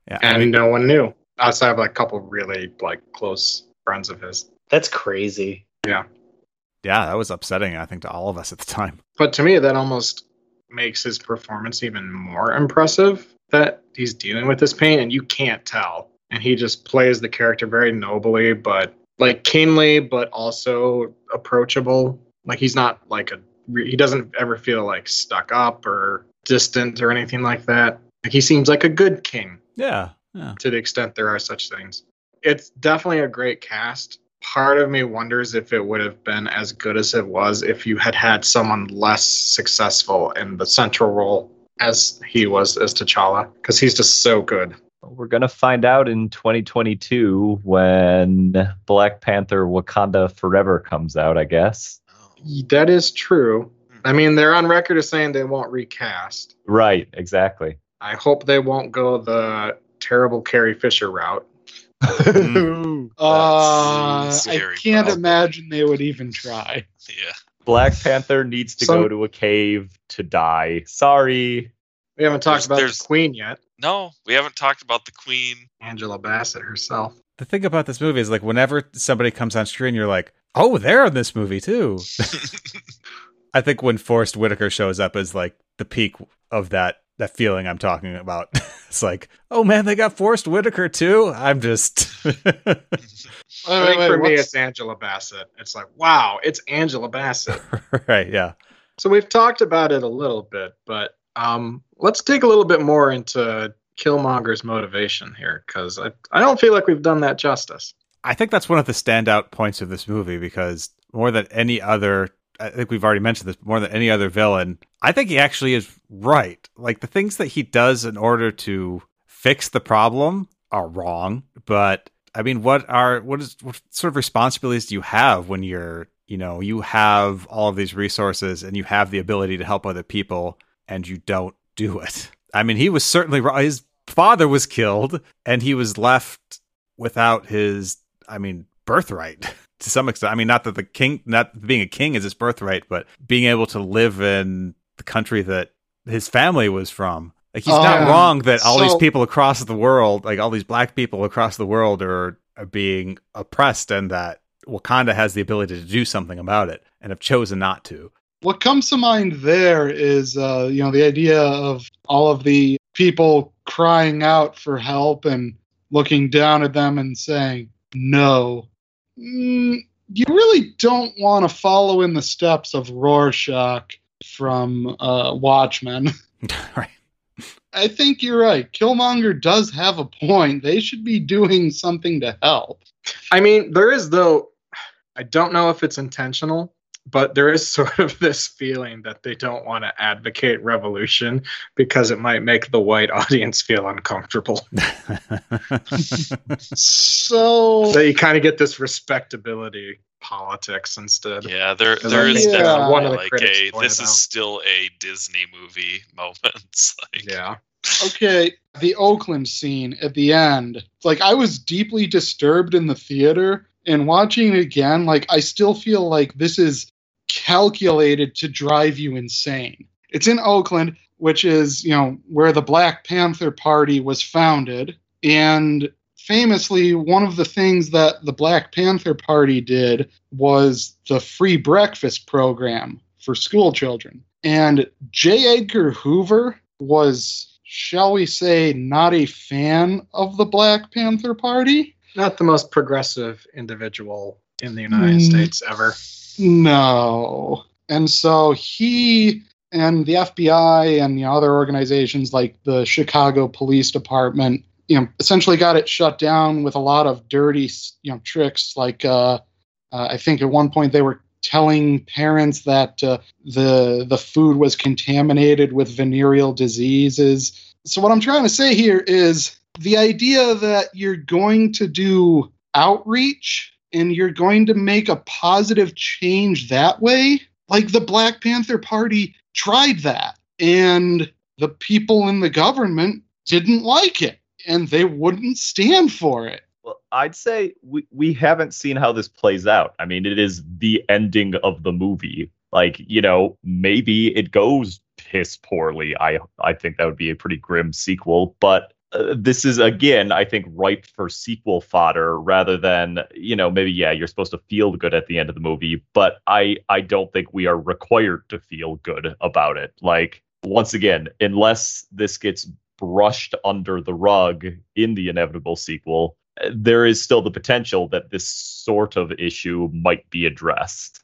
yeah, I And mean, no one knew. Outside of like a couple really like close friends of his. That's crazy. Yeah. Yeah, that was upsetting. I think to all of us at the time. But to me, that almost makes his performance even more impressive that he's dealing with this pain and you can't tell. And he just plays the character very nobly, but like keenly, but also approachable. Like he's not like a, he doesn't ever feel like stuck up or distant or anything like that. Like he seems like a good king Yeah, yeah. to the extent there are such things. It's definitely a great cast. Part of me wonders if it would have been as good as it was if you had had someone less successful in the central role as he was as T'Challa, because he's just so good. We're gonna find out in 2022 when Black Panther: Wakanda Forever comes out. I guess. That is true. Hmm. I mean, they're on record as saying they won't recast. Right. Exactly. I hope they won't go the terrible Carrie Fisher route. <laughs> Uh, I can't bro. imagine they would even try. Yeah. Black Panther needs to Some- go to a cave to die. Sorry. We haven't talked There's- about there's- the Queen yet, No, we haven't talked about the Queen. Angela Bassett herself. The thing about this movie is like whenever somebody comes on screen, you're like, oh, they're in this movie too. <laughs> <laughs> I think when Forest Whitaker shows up is like the peak of that that feeling I'm talking about. It's like, oh man, they got Forest Whitaker too. I'm just <laughs> Wait, I wait, think wait, for me, it's Angela Bassett. It's like, wow, it's Angela Bassett. <laughs> right, yeah. So we've talked about it a little bit, but um, let's dig a little bit more into Killmonger's motivation here, because I, I don't feel like we've done that justice. I think that's one of the standout points of this movie because more than any other, I think we've already mentioned this, more than any other villain, I think he actually is right. Like the things that he does in order to fix the problem are wrong. But I mean, what are what is what sort of responsibilities do you have when you're you know you have all of these resources and you have the ability to help other people and you don't do it? I mean, he was certainly right. His father was killed and he was left without his I mean, birthright <laughs> to some extent. I mean, not that the king, not being a king is his birthright, but being able to live in the country that his family was from. Like, he's not Um, wrong that all these people across the world, like all these black people across the world, are, are being oppressed and that Wakanda has the ability to do something about it and have chosen not to. what comes to mind there is uh, you know the idea of all of the people crying out for help and looking down at them and saying no mm, you really don't want to follow in the steps of rorschach from uh, watchmen <laughs> <laughs> right. i think you're right killmonger does have a point they should be doing something to help I mean, there is though. I don't know if it's intentional, but there is <laughs> sort of this feeling that they don't want to advocate revolution because it might make the white audience feel uncomfortable. <laughs> so So you kind of get this respectability politics instead. Yeah, there Because there I is think, uh, definitely one of the like critics a pointed this out. is still a Disney movie <laughs> moment. like, Yeah. okay, the Oakland scene at the end. Like I was deeply disturbed in the theater and watching it again, like I still feel like this is calculated to drive you insane. It's in Oakland, which is, you know, where the Black Panther Party was founded, and famously one of the things that the Black Panther Party did was the free breakfast program for school children. And J. Edgar Hoover was, shall we say, not a fan of the Black Panther Party. Not the most progressive individual in the United Mm. States ever. No. And so he and the FBI and the other organizations like the Chicago Police Department, you know, essentially got it shut down with a lot of dirty, you know, tricks. Like uh, uh, I think at one point they were telling parents that uh, the the food was contaminated with venereal diseases. So what I'm trying to say here is the idea that you're going to do outreach and you're going to make a positive change that way. Like the Black Panther Party tried that, and the people in the government didn't like it, and they wouldn't stand for it. Well, I'd say we, we haven't seen how this plays out. I mean, it is the ending of the movie. Like, you know, maybe it goes piss poorly. I I think that would be a pretty grim sequel, but uh, this is again, I think, ripe for sequel fodder rather than you know maybe yeah you're supposed to feel good at the end of the movie, but I I don't think we are required to feel good about it. Like once again, unless this gets brushed under the rug in the inevitable sequel, uh, there is still the potential that this sort of issue might be addressed.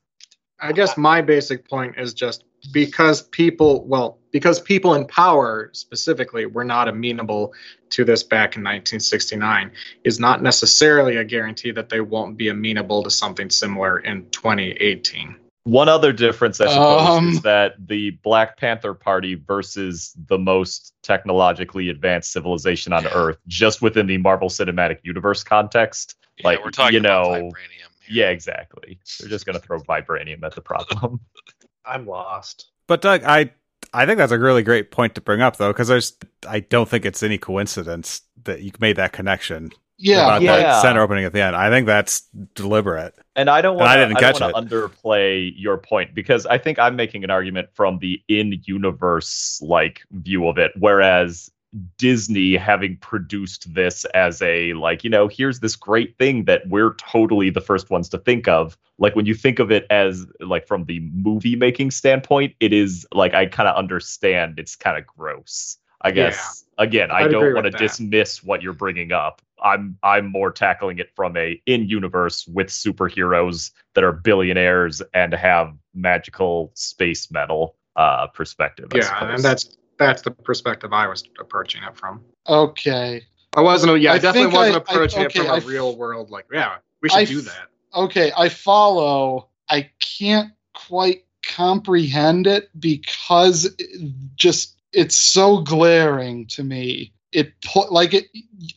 I guess my basic point is just because people, well, because people in power specifically were not amenable to this back in 1969 is not necessarily a guarantee that they won't be amenable to something similar in 2018. One other difference, I suppose, Um. is that the Black Panther Party versus the most technologically advanced civilization on Earth, just within the Marvel Cinematic Universe context. yeah, Like, we're talking you about know, vibranium. Here. Yeah, exactly. They're just going to throw vibranium at the problem. <laughs> I'm lost. But Doug, I I think that's a really great point to bring up though, because there's I don't think it's any coincidence that you made that connection Yeah, about yeah. that center opening at the end. I think that's deliberate. And I don't I didn't catch want to underplay your point because I think I'm making an argument from the in-universe like view of it, whereas Disney having produced this as a like you know here's this great thing that we're totally the first ones to think of. Like when you think of it as like from the movie making standpoint, it is like I kind of understand it's kind of gross. I guess again, I I'd agree don't want to dismiss what you're bringing up. I'm I'm more tackling it from a in universe with superheroes that are billionaires and have magical space metal uh perspective. I Yeah, suppose. and that's that's the perspective I was approaching it from. Okay. I wasn't. Yeah, I, I definitely wasn't I- I- approaching okay, it from a I real world. Like, yeah, we should I do that. Okay, I follow. I can't quite comprehend it because it just it's so glaring to me. It put like it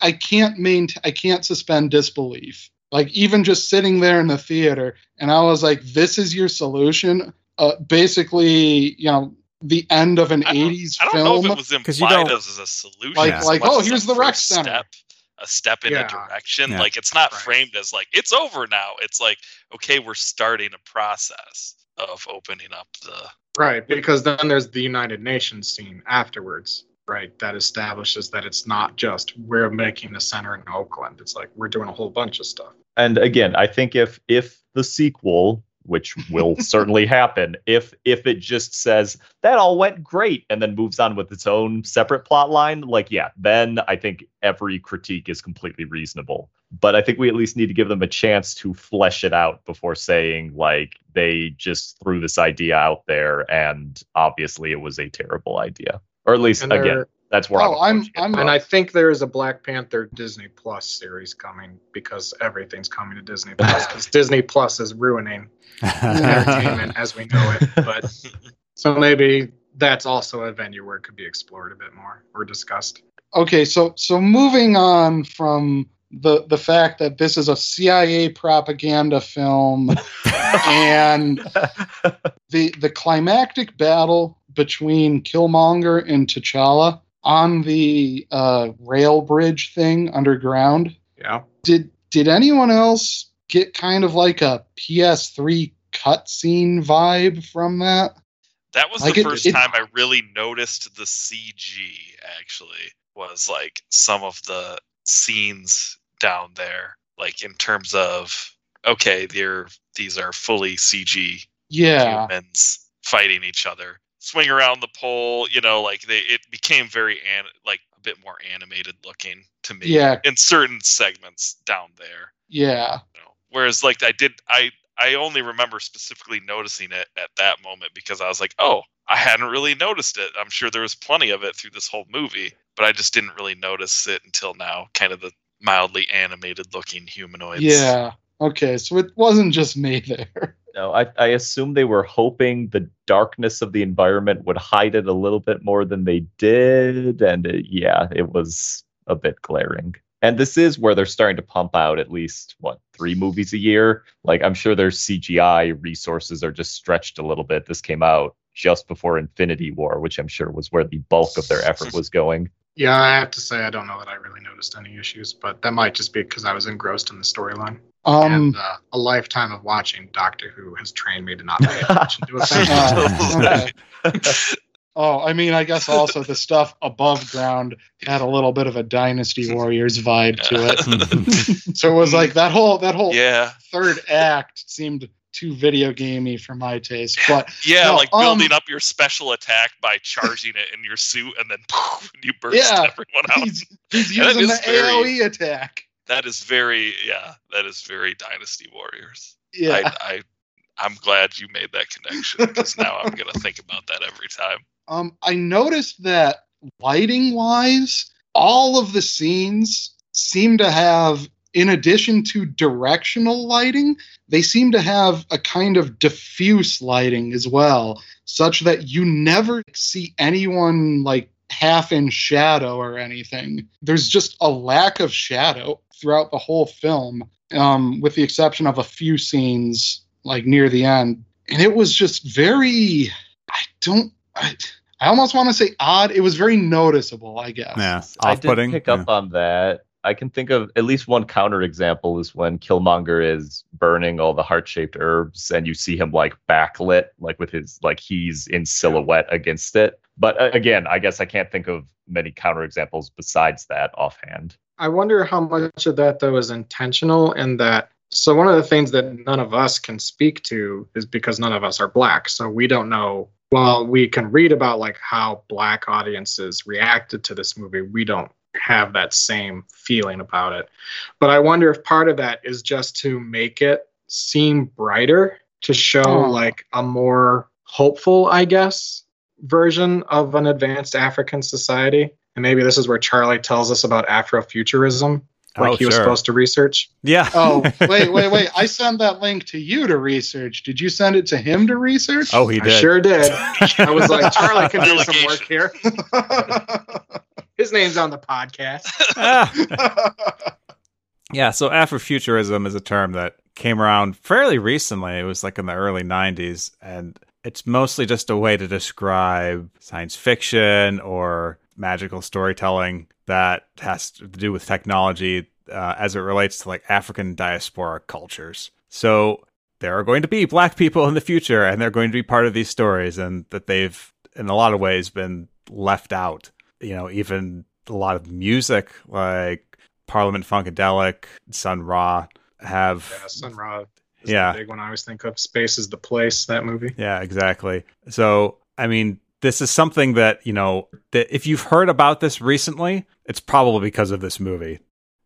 I can't maintain I can't suspend disbelief. Like even just sitting there in the theater and I was like this is your solution? Uh basically, you know, the end of an I don't- 80s I don't film. know if it was 'Cause you implied don't- as a solution. Like- as like, oh, here's the rec center. Step, a step in Yeah. a direction. Yeah. Like it's not Right. framed as like it's over now. It's like okay, we're starting a process of opening up the. Right, because then there's the United Nations scene afterwards, right? That establishes that it's not just we're making the center in Oakland. It's like we're doing a whole bunch of stuff. and again, I think if if the sequel, which <laughs> will certainly happen, if if it just says that all went great and then moves on with its own separate plot line, like yeah, then I think every critique is completely reasonable. But I think we at least need to give them a chance to flesh it out before saying like they just threw this idea out there and obviously it was a terrible idea. Or at least again, that's where Oh, I'm I'm- I'm- And I think there is a Black Panther Disney Plus series coming because everything's coming to Disney Plus because <laughs> Disney Plus is ruining entertainment <laughs> as we know it. But <laughs> so maybe that's also a venue where it could be explored a bit more or discussed. Okay, so so moving on from the the fact that this is a CIA propaganda film and the the climactic battle between Killmonger and T'Challa on the uh, rail bridge thing underground. Yeah. Did did anyone else get kind of like a PS3 cutscene vibe from that? That was Like the it- first it- time I really noticed the CG. Actually, was like some of the scenes down there, like in terms of okay, they're these are fully CG Yeah. humans fighting each other. Swing around the pole, you know, like they it became very an like a bit more animated looking to me. Yeah. In certain segments down there. Yeah. You know. Whereas like I did I I only remember specifically noticing it at that moment because I was like, oh, I hadn't really noticed it. I'm sure there was plenty of it through this whole movie, but I just didn't really notice it until now. Kind of the mildly animated looking humanoids. Yeah. Okay, so it wasn't just me there. <laughs> No, I, I assume they were hoping the darkness of the environment would hide it a little bit more than they did. And it, yeah, it was a bit glaring. And this is where they're starting to pump out at least, what, three movies a year? Like, I'm sure their CGI resources are just stretched a little bit. This came out just before Infinity War, which I'm sure was where the bulk of their effort was going. Yeah, I have to say I don't know that I really noticed any issues, but that might just be because I was engrossed in the storyline. Um, and uh, a lifetime of watching Doctor Who has trained me to not pay attention to things. <laughs> uh. <laughs> Oh, I mean, I guess also the stuff above ground had a little bit of a Dynasty Warriors vibe to it. <laughs> So it was like that whole that whole Yeah. third act seemed too video gamey for my taste. But Yeah, No, like um, building up your special attack by charging it in your suit and then poof, you burst Yeah, everyone out. he's he's using the very- AOE attack. That is very yeah, that is very Dynasty Warriors. Yeah. I, I I'm glad you made that connection because now I'm gonna think about that every time. Um, I noticed that lighting wise, all of the scenes seem to have, in addition to directional lighting, they seem to have a kind of diffuse lighting as well, such that you never see anyone like half in shadow or anything. There's just a lack of shadow throughout the whole film, um, with the exception of a few scenes like near the end. And it was just very, I don't, I, I almost want to say odd. It was very noticeable, I guess. yeah, I did off-putting. pick yeah. up on that. I can think of at least one counter example is when Killmonger is burning all the heart shaped herbs and you see him like backlit, like with his, like he's in silhouette against it. But uh, again, I guess I can't think of many counter examples besides that offhand. I wonder how much of that though is intentional and that so one of the things that none of us can speak to is because none of us are black. So we don't know while we can read about like how black audiences reacted to this movie, we don't have that same feeling about it. But I wonder if part of that is just to make it seem brighter, to show Oh. like a more hopeful, I guess, version of an advanced African society. And maybe this is where Charlie tells us about Afrofuturism, like Oh, he was sure. supposed to research. Yeah. Oh, <laughs> wait, wait, wait. I sent that link to you to research. Did you send it to him to research? oh, he I did. sure did. <laughs> I was like, Charlie can do some work here. <laughs> His name's on the podcast. Ah. <laughs> Yeah, so Afrofuturism is a term that came around fairly recently. It was like in the early 90s, and it's mostly just a way to describe science fiction or magical storytelling that has to do with technology uh, as it relates to like African diaspora cultures. So there are going to be black people in the future, and they're going to be part of these stories, and that they've, in a lot of ways, been left out. You know, even a lot of music like Parliament Funkadelic, Sun Ra have Yeah, Sun Ra is Yeah. the big one I always think of. Space is the place, that movie. Yeah, exactly. So, I mean, this is something that, you know, that if you've heard about this recently, it's probably because of this movie.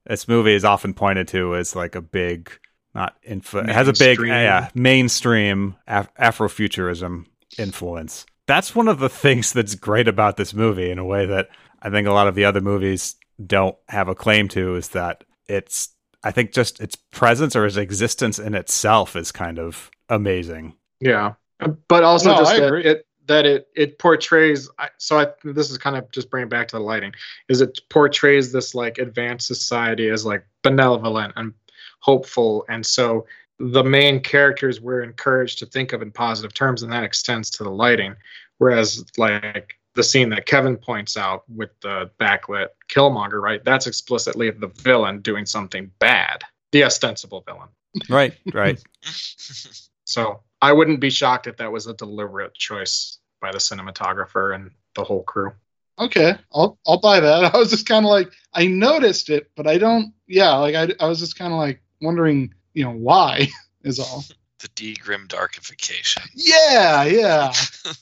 This movie is often pointed to as like a big, not info, it has a big, Mainstream. yeah, mainstream Af- Afrofuturism influence. That's one of the things that's great about this movie in a way that I think a lot of the other movies don't have a claim to is that it's, I think just its presence or its existence in itself is kind of amazing. Yeah, uh, but also No, just that it that it it portrays. So I this is kind of just bringing it back to the lighting. Is it portrays this like advanced society as like benevolent and hopeful, and so the main characters were encouraged to think of in positive terms, and that extends to the lighting. Whereas like the scene that Kevin points out with the backlit Killmonger, right? That's explicitly the villain doing something bad, the ostensible villain. Right, right. <laughs> So I wouldn't be shocked if that was a deliberate choice by the cinematographer and the whole crew. okay, I'll I'll buy that. <laughs> I was just kind of like I noticed it, but I don't. Yeah, like I I was just kind of like wondering, you know, why <laughs> is all. the D grim darkification. Yeah, yeah. <laughs>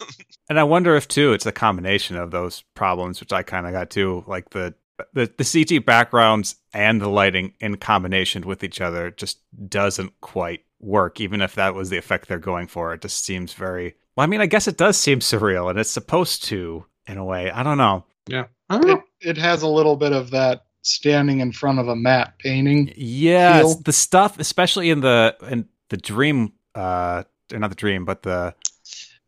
And I wonder if too it's a combination of those problems, which I kind of got too, like the the the CG backgrounds and the lighting in combination with each other just doesn't quite work. Even if that was the effect they're going for, it just seems very. Well, I mean, I guess it does seem surreal, and it's supposed to in a way. I don't know. Yeah. I don't It, it has a little bit of that standing in front of a matte painting. Yeah, feel. the stuff, especially in the in the dream, uh, not the dream, but the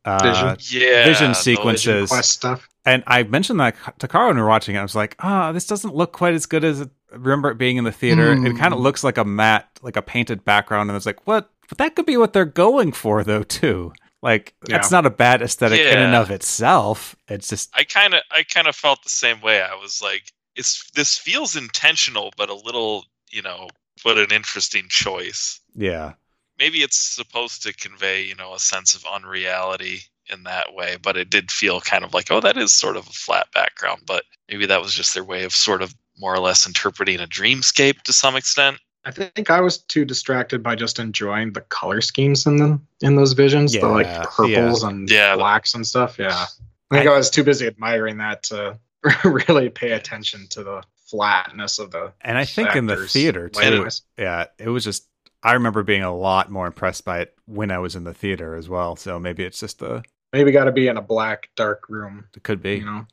uh, Vision. Yeah, Vision those- sequences. Quest stuff. And I mentioned that to Cara when we were watching it. I was like, ah, this doesn't look quite as good as I remember it being in the theater. It Hmm. kind of looks like a matte, like a painted background. And I was like, what? But that could be what they're going for, though, too. Like, that's not a bad aesthetic in and of itself. It's just, I kind of I kind of felt the same way. I was like, it's this feels intentional, but a little, you know, but an interesting choice. yeah. Maybe it's supposed to convey, you know, a sense of unreality in that way, but it did feel kind of like, oh, that is sort of a flat background. But maybe that was just their way of sort of more or less interpreting a dreamscape to some extent. I think I was too distracted by just enjoying the color schemes in them in those visions, the like purples and Yeah. blacks and stuff. Yeah. I think I, was too busy admiring that to <laughs> really pay attention to the flatness of the And I think in the theater, too. Yeah. It was just, I remember being a lot more impressed by it when I was in the theater as well. So maybe it's just the, Maybe got to be in a black dark room, it could be. you know.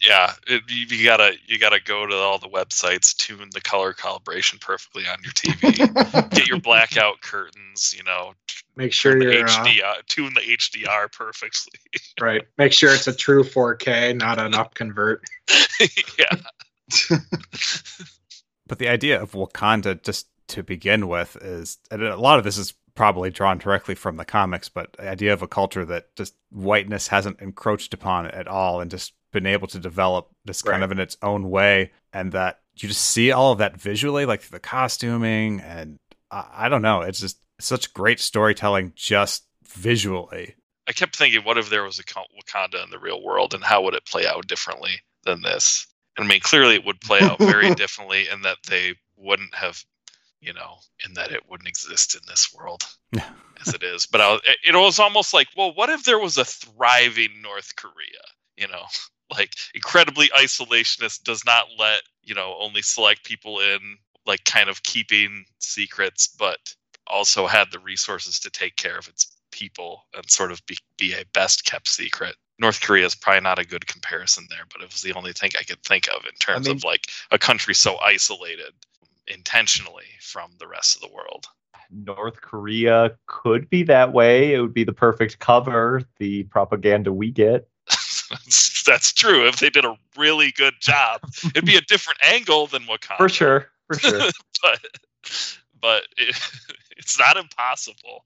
Yeah, it, you, you gotta you gotta go to all the websites, tune the color calibration perfectly on your TV, <laughs> get your blackout curtains, you know, Make sure the you're uh, HDR, tune the HDR perfectly. <laughs> right. Make sure it's a true 4K, not an up convert. <laughs> yeah, But the idea of Wakanda, just to begin with, is and a lot of this is probably drawn directly from the comics, but the idea of a culture that just whiteness hasn't encroached upon at all and just been able to develop this kind Right. of in its own way, and that you just see all of that visually, like the costuming, and I, I don't know, it's just such great storytelling just visually. I kept thinking, what if there was a Wakanda in the real world, and how would it play out differently than this? And I mean, clearly it would play out very <laughs> differently in that they wouldn't have you know, in that it wouldn't exist in this world <laughs> as it is. But I was, it was almost like, well, what if there was a thriving North Korea? You know, like incredibly isolationist, does not let you know only select people in, like kind of keeping secrets, but also had the resources to take care of its people and sort of be, be a best kept secret. North Korea is probably not a good comparison there, but it was the only thing I could think of in terms mean- of like a country so isolated intentionally from the rest of the world. North Korea could be that way. It would be the perfect cover, the propaganda we get. That's, that's true. If they did a really good job, it'd be a different angle than Wakanda. For sure. For sure. <laughs> but but it, <laughs> it's not impossible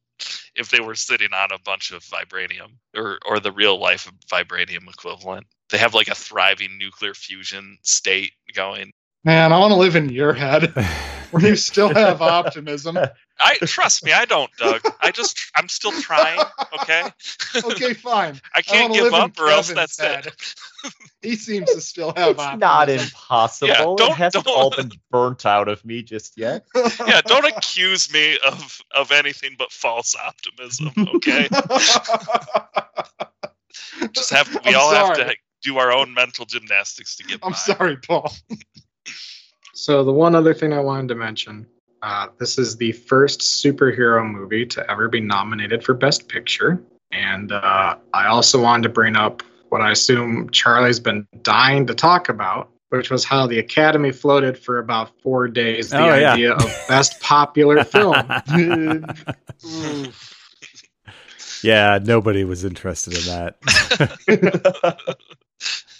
if they were sitting on a bunch of vibranium or or the real life vibranium equivalent. They have like a thriving nuclear fusion state going. Man, I want to live in your head where <laughs> you still have optimism. I trust me, I don't, Doug. I just I'm still trying. Okay, Okay, fine. <laughs> I can't wanna give up, or else Kevin's that's head. it. <laughs> He seems to still have it's optimism. not impossible. Yeah, it don't- hasn't don't- all been burnt out of me just yet. <laughs> Yeah, don't accuse me of of anything but false optimism. Okay, just have we I'm all have to do our own mental gymnastics to get I'm by. sorry, Paul. So the one other thing I wanted to mention, uh, this is the first superhero movie to ever be nominated for Best Picture, and uh, I also wanted to bring up what I assume Charlie's been dying to talk about, which was how the Academy floated for about four days the Oh, yeah. idea of Best Popular <laughs> Film. <laughs> yeah, nobody was interested in that. <laughs>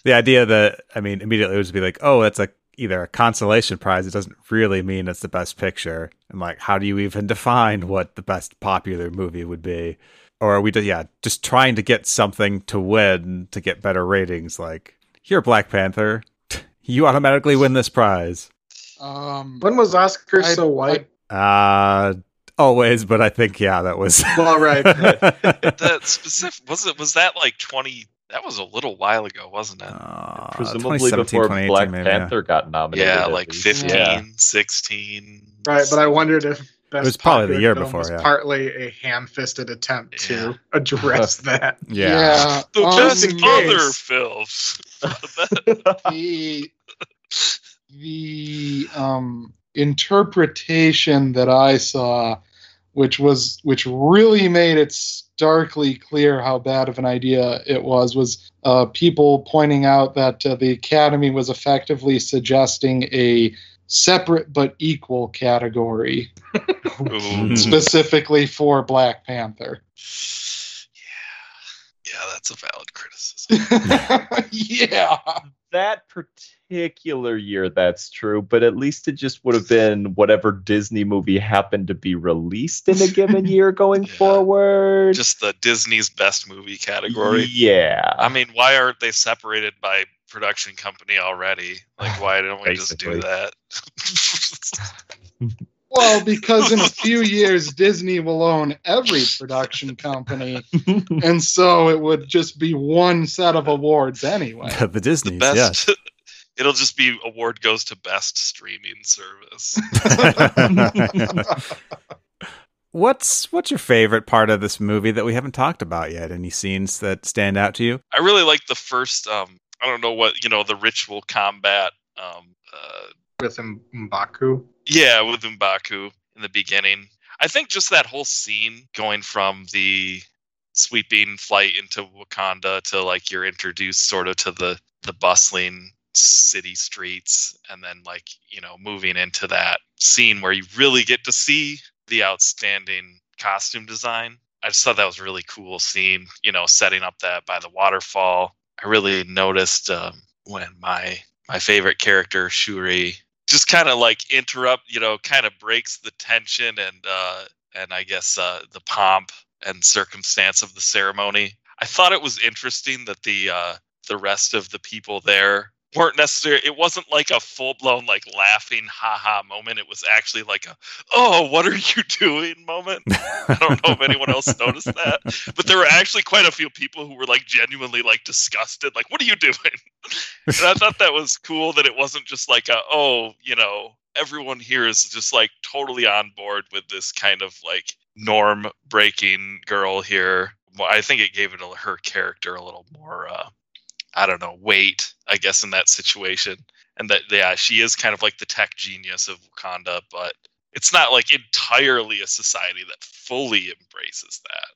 the idea that I mean, immediately it would be like, oh, that's a either a consolation prize. It doesn't really mean it's the best picture. And like, how do you even <laughs> define what the best popular movie would be? Or are we, just, yeah, just trying to get something to win to get better ratings? Like, here, Black Panther, <laughs> you automatically win this prize. Um, when was Oscar I- so white? Uh, always, but I think yeah, that was well, right. <laughs> that specific was it was that like 20 that was a little while ago wasn't it Uh, Presumably 2017, before 2018 Black maybe, yeah. Panther got nominated. yeah like least. 15 Yeah. 16 Right, but I wondered if Best was probably the year before, was yeah. partly a ham-fisted attempt Yeah. to <laughs> address <laughs> that. Yeah. the um, best in other films <laughs> the the um, interpretation that I saw, which was which really made it starkly clear how bad of an idea it was, was uh, people pointing out that uh, the Academy was effectively suggesting a separate but equal category <laughs> specifically for Black Panther. yeah yeah that's a valid criticism <laughs> yeah. that particular year, that's true, but at least it just would have been whatever Disney movie happened to be released in a given <laughs> year going Yeah. forward. just the disney's best movie category Yeah. i mean why aren't they separated by production company already like why don't we just do that <laughs> Well, because in a few <laughs> years Disney will own every production company, and so it would just be one set of awards anyway. the the Disney's, yeah. Best it'll just be award goes to best streaming service <laughs> <laughs> what's what's your favorite part of this movie that we haven't talked about yet? Any scenes that stand out to you? I really like the first. Um, I don't know what you know the ritual combat. Um, uh, With M'Baku. yeah, with M'Baku in the beginning. I think just that whole scene going from the sweeping flight into Wakanda to like you're introduced sort of to the the bustling city streets and then like you know moving into that scene where you really get to see the outstanding costume design. I just thought that was really cool scene you know setting up that by the waterfall. I really noticed um, when my my favorite character shuri just kind of like interrupt you know kind of breaks the tension and uh and i guess uh the pomp and circumstance of the ceremony. I thought it was interesting that the uh the rest of the people there weren't necessarily it wasn't like a full-blown like laughing haha moment it was actually like a oh what are you doing? moment. I don't know if anyone else <laughs> noticed that but there were actually quite a few people who were like genuinely like disgusted like what are you doing? And i thought that was cool that it wasn't just like a oh you know everyone here is just like totally on board with this kind of like norm breaking girl here. Well, I think it gave it a, her character a little more, uh, I don't know, weight, I guess, in that situation. And that, yeah, she is kind of like the tech genius of Wakanda, but it's not like entirely a society that fully embraces that.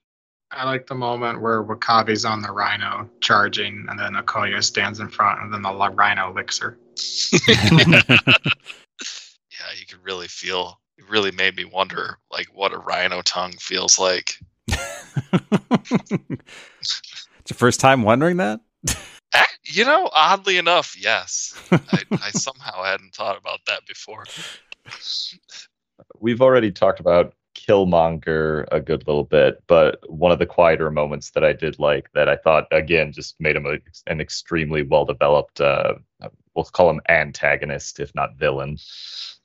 I like the moment where W'Kabi's on the rhino charging, and then Okoye stands in front, and then the rhino licks her. <laughs> <laughs> yeah, you could really feel. It really made me wonder, like, what a rhino tongue feels like. <laughs> it's your first time wondering that? Eh, You know, oddly enough, yes. <laughs> I, I somehow hadn't thought about that before. We've already talked about Killmonger a good little bit, but one of the quieter moments that I did like that I thought again just made him a, an extremely well developed, uh, we'll call him antagonist if not villain,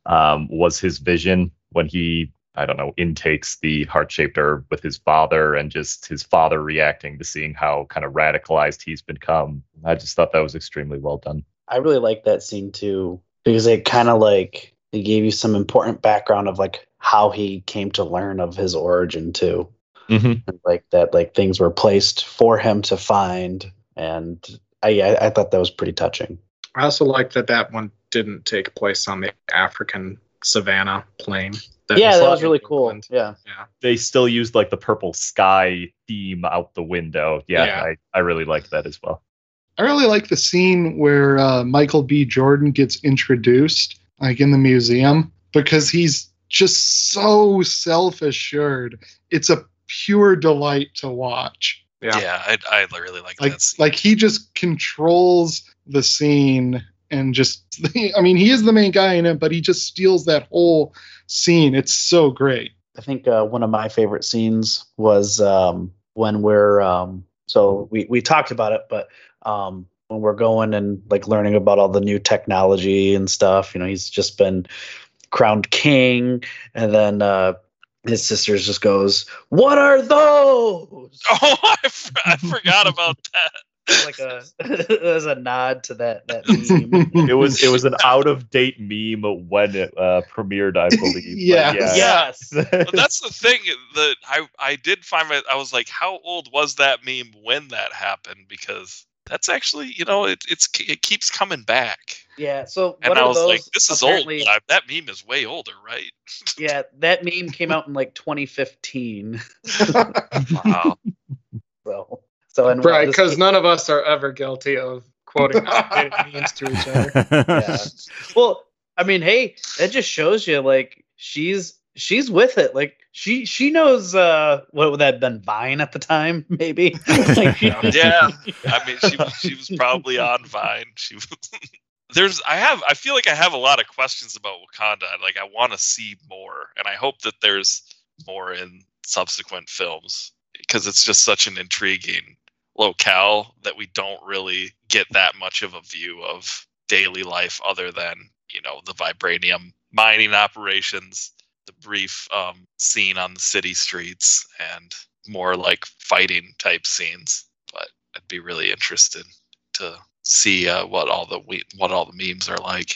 um, was his vision when he I don't know intakes the heart shaped herb with his father and just his father reacting to seeing how kind of radicalized he's become. I just thought that was extremely well done. I really like that scene too because it kind of like it gave you some important background of like how he came to learn of his origin too, Mm-hmm. like that like things were placed for him to find, and I I, I thought that was pretty touching. I also like that that one didn't take place on the African savannah plain. Yeah, that was in really cool. England. Yeah, they still used like the purple sky theme out the window. Yeah, Yeah. I, I really liked that as well. I really like the scene where uh, Michael B. Jordan gets introduced, like in the museum, because he's just so self assured. It's a pure delight to watch. Yeah. Yeah, I, I really like, Like, that scene. like he just controls the scene and just, <laughs> I mean, he is the main guy in it, but he just steals that whole scene. It's so great. I think uh, one of my favorite scenes was um, when we're um, so we we talked about it, but um, when we're going and like learning about all the new technology and stuff. You know, he's just been crowned king, and then uh, his sisters just goes, "What are those?" <laughs> oh, I, f- I forgot about that. Like a <laughs> as a nod to that that <laughs> meme. It was it was an out of date meme when it uh, premiered, I believe. But <laughs> Yes. yeah. yes. But that's the thing that I I did find my, I was like, how old was that meme when that happened? Because that's actually you know it it's it keeps coming back. Yeah. So And I was those like, this is old. But I, that meme is way older, right? Yeah, that meme came out in like 2015. Wow. So, so and Right, this- because none of us are ever guilty of quoting outdated <laughs> memes to each other. <laughs> Yeah. well, I mean, hey, that just shows you like she's she's with it. Like she she knows uh what would that have been Vine at the time, <laughs> maybe. Like, she- Yeah. I mean, she was- she was probably on Vine. She was. There's, I have, I feel like I have a lot of questions about Wakanda. Like, I want to see more, and I hope that there's more in subsequent films because it's just such an intriguing locale that we don't really get that much of a view of daily life other than you know the vibranium mining operations the brief um, scene on the city streets and more like fighting type scenes. But i'd be really interested to see uh, what all the we- what all the memes are like.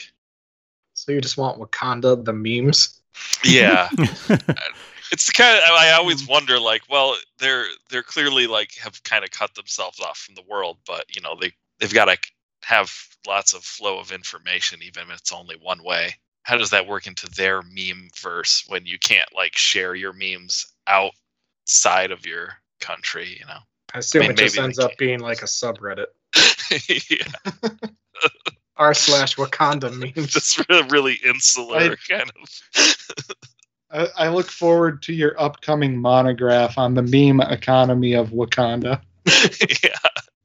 So you just want Wakanda the memes? yeah <laughs> it's the kind of I always mm. wonder like well they're they're clearly like have kind of cut themselves off from the world but you know they they've got to have lots of flow of information even if it's only one way. How does that work into their meme verse when you can't like share your memes outside of your country you know? I assume I mean, it just ends up being like a subreddit. <laughs> R slash Wakanda memes. <laughs> just really, really insular I- kind of <laughs> I, I look forward to your upcoming monograph on the meme economy of Wakanda. <laughs> yeah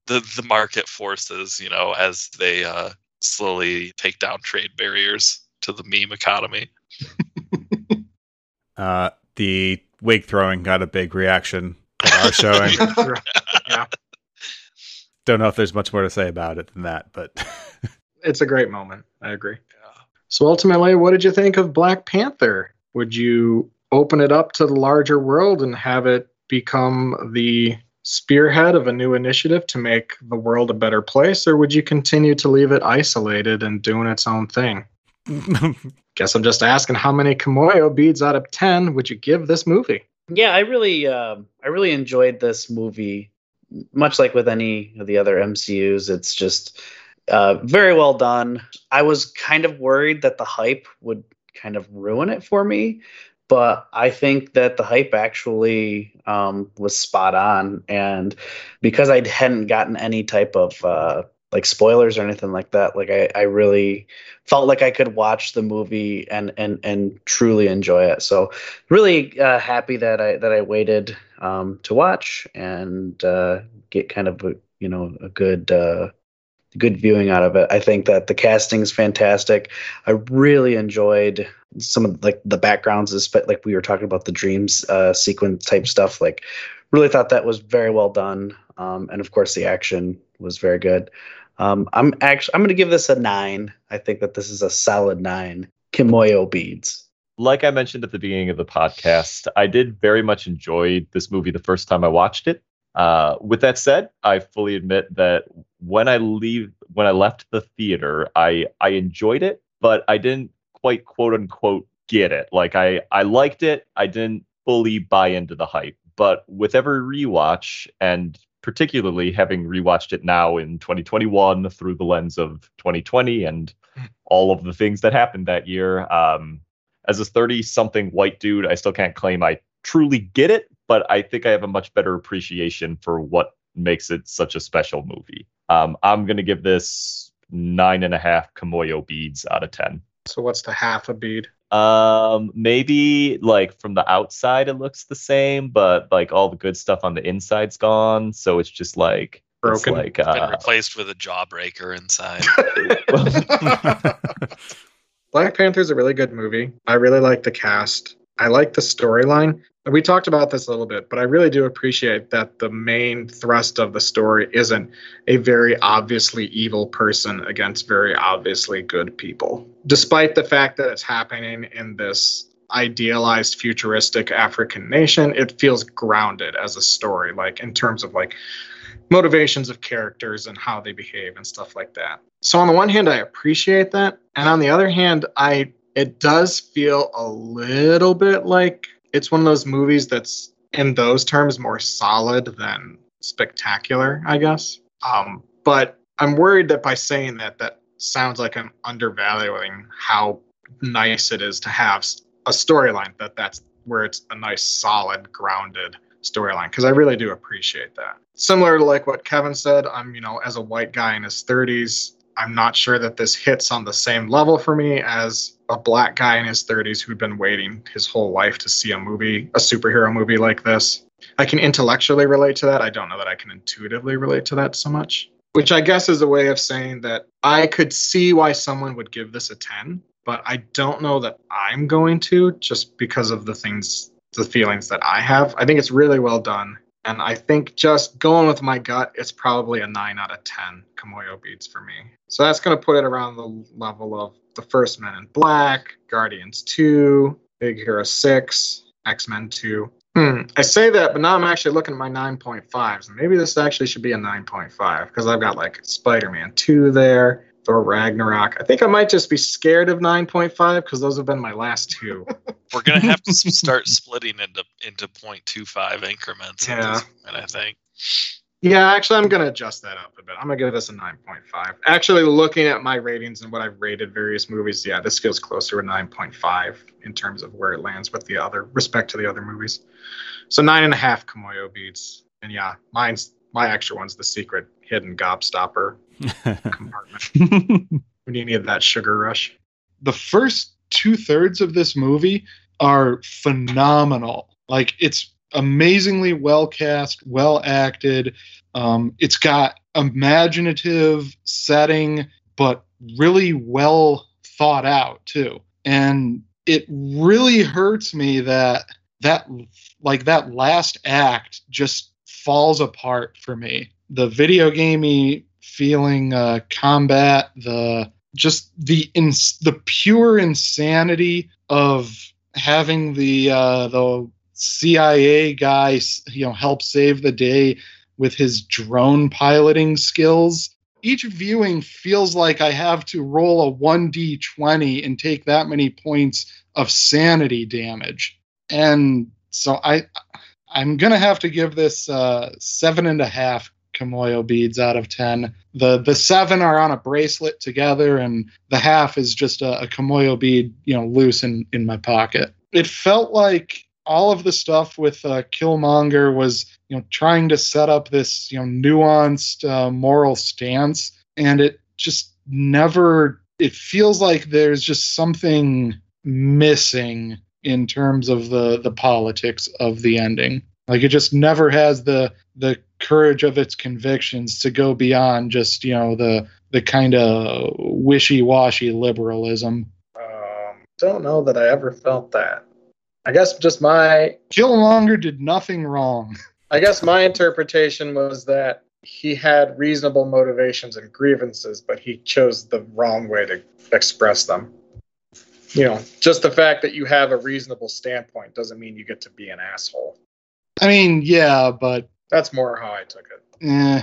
the the market forces you know as they uh slowly take down trade barriers to the meme economy <laughs> uh, the wig throwing got a big reaction at our showing. <laughs> yeah, Don't know if there's much more to say about it than that, but it's a great moment. I agree. yeah. So ultimately, what did you think of Black Panther? Would you open it up to the larger world and have it become the spearhead of a new initiative to make the world a better place, or would you continue to leave it isolated and doing its own thing? <laughs> guess I'm just asking how many Kimoyo beads out of 10 would you give this movie? Yeah, I really, um, I really enjoyed this movie. Much like with any of the other MCU's, it's just uh, very well done. I was kind of worried that the hype would kind of ruin it for me, but I think that the hype actually um, was spot on. And because I hadn't gotten any type of uh, like spoilers or anything like that, like I, I really felt like I could watch the movie and and and truly enjoy it. So really uh, happy that I that I waited um, to watch and uh, get kind of a, you know a good uh, good viewing out of it. I think that the casting is fantastic. I really enjoyed some of like the backgrounds, like we were talking about the dreams uh, sequence type stuff. Like, really thought that was very well done. Um, and of course, the action was very good. Um, I'm actually I'm going to give this a nine. I think that this is a solid nine. Kimoyo beads. Like I mentioned at the beginning of the podcast, I did very much enjoy this movie the first time I watched it. Uh, with that said, I fully admit that when I leave, when I left the theater, I I enjoyed it, but I didn't quite quote unquote get it. Like I I liked it, I didn't fully buy into the hype. But with every rewatch, and particularly having rewatched it now in 2021 through the lens of 2020 and all of the things that happened that year, um, as a 30 something white dude, I still can't claim I truly get it, but I think I have a much better appreciation for what makes it such a special movie. Um, I'm going to give this nine and a half Kimoyo beads out of 10. So, what's the half a bead? Um, maybe like from the outside it looks the same, but like all the good stuff on the inside's gone. So it's just like broken. It's like It's been uh, replaced with a jawbreaker inside. <laughs> Black Panther's is a really good movie. I really like the cast. I like the storyline. We talked about this a little bit, but I really do appreciate that the main thrust of the story isn't a very obviously evil person against very obviously good people. Despite the fact that it's happening in this idealized futuristic African nation, it feels grounded as a story, like in terms of like motivations of characters and how they behave and stuff like that. So on the one hand, I appreciate that, and on the other hand, I it does feel a little bit like it's one of those movies that's in those terms more solid than spectacular, I guess. Um, but I'm worried that by saying that, that sounds like I'm undervaluing how nice it is to have a storyline that that's where it's a nice, solid, grounded storyline because I really do appreciate that. Similar to like what Kevin said, I'm you know as a white guy in his 30s, I'm not sure that this hits on the same level for me as a black guy in his 30s who'd been waiting his whole life to see a movie, a superhero movie like this. I can intellectually relate to that. I don't know that I can intuitively relate to that so much, which I guess is a way of saying that I could see why someone would give this a 10, but I don't know that I'm going to just because of the things, the feelings that I have. I think it's really well done. And I think just going with my gut, it's probably a 9 out of 10 Kimoyo beads for me. So that's going to put it around the level of the first Men in Black, Guardians 2, Big Hero 6, X Men 2. Hmm. I say that, but now I'm actually looking at my 9.5s. Maybe this actually should be a 9.5 because I've got like Spider Man 2 there, Thor Ragnarok. I think I might just be scared of 9.5 because those have been my last two. We're gonna have to start splitting into into 0.25 increments. Yeah. this point, I think. Yeah, actually, I'm going to adjust that up a bit. I'm going to give this a 9.5. Actually, looking at my ratings and what I've rated various movies, yeah, this feels closer to 9.5 in terms of where it lands with the other respect to the other movies. So nine and a half Kimoyo beats, and yeah, mine's my extra one's the secret hidden gobstopper compartment <laughs> when you need that sugar rush. the first two thirds of this movie are phenomenal. Like it's amazingly well cast, well acted. Um, it's got imaginative setting, but really well thought out too. And it really hurts me that that like that last act just falls apart for me. The video gamey feeling uh, combat, the just the ins- the pure insanity of having the uh, the CIA guy, you know, help save the day with his drone piloting skills. each viewing feels like I have to roll a 1d20 and take that many points of sanity damage. And so I I'm gonna have to give this uh, seven and a half Kimoyo beads out of ten. The the seven are on a bracelet together, and the half is just a, a Kimoyo bead, you know, loose in in my pocket. It felt like all of the stuff with uh, Killmonger was, you know, trying to set up this, you know, nuanced uh, moral stance, and it just never. It feels like there's just something missing in terms of the the politics of the ending. Like it just never has the the courage of its convictions to go beyond just you know the the kind of wishy-washy liberalism. Um, don't know that I ever felt that. I guess just my Killmonger did nothing wrong. I guess my interpretation was that he had reasonable motivations and grievances, but he chose the wrong way to express them. You know, just the fact that you have a reasonable standpoint doesn't mean you get to be an asshole. I mean, yeah, but That's more how I took it. eh,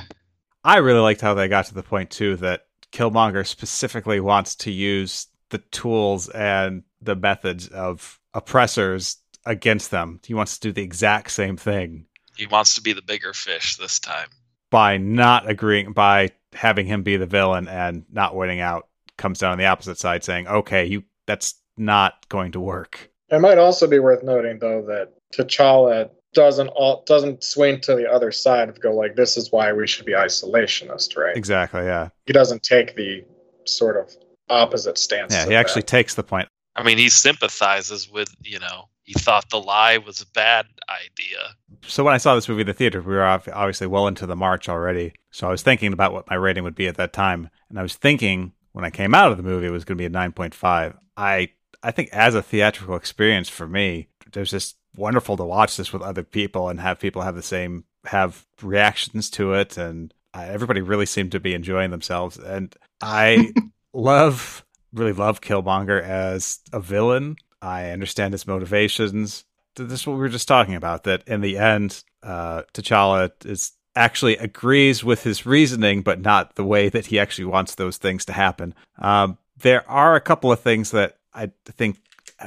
I really liked how they got to the point too that Killmonger specifically wants to use the tools and the methods of oppressors against them. He wants to do the exact same thing He wants to be the bigger fish this time. by not agreeing by having him be the villain and not winning out comes down on the opposite side saying, "Okay, you that's not going to work." It might also be worth noting, though, that T'Challa doesn't all doesn't swing to the other side of go like, "This is why we should be isolationist," right? Exactly, yeah. He doesn't take the sort of opposite stance. Yeah, he actually that. takes the point. I mean, he sympathizes with, you know, he thought the lie was a bad idea. So when I saw this movie in the theater, we were obviously well into the March already. So I was thinking about what my rating would be at that time, and I was thinking when I came out of the movie it was going to be a 9.5. I I think as a theatrical experience for me, there's was just wonderful to watch this with other people and have people have the same have reactions to it, and uh, everybody really seemed to be enjoying themselves. And I <laughs> love, really love Killmonger as a villain. I understand his motivations this is what we were just talking about that in the end uh T'Challa is actually agrees with his reasoning but not the way that he actually wants those things to happen um there are a couple of things that i think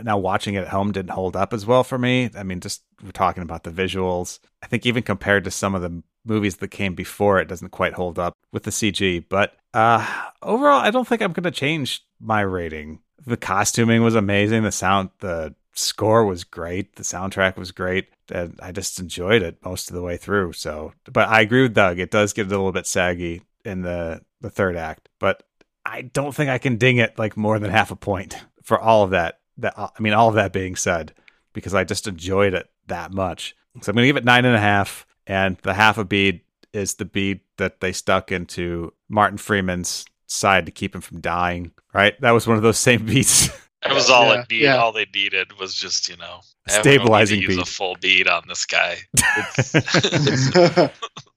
now watching it at home didn't hold up as well for me i mean just we're talking about the visuals i think even compared to some of the movies that came before it doesn't quite hold up with the cg but uh overall i don't think i'm going to change my rating the costuming was amazing the sound the score was great. The soundtrack was great. And I just enjoyed it most of the way through. So, but I agree with Doug. It does get a little bit saggy in the, the third act, but I don't think I can ding it like more than half a point for all of that. That I mean, all of that being said, because I just enjoyed it that much. So I'm going to give it nine and a half. And the half a bead is the bead that they stuck into Martin Freeman's side to keep him from dying. Right? That was one of those same <laughs> beats. That was all Yeah, it need, yeah. all they needed was just, you know, A "Eh, we don't need to stabilizing use a full bead on this guy. <laughs>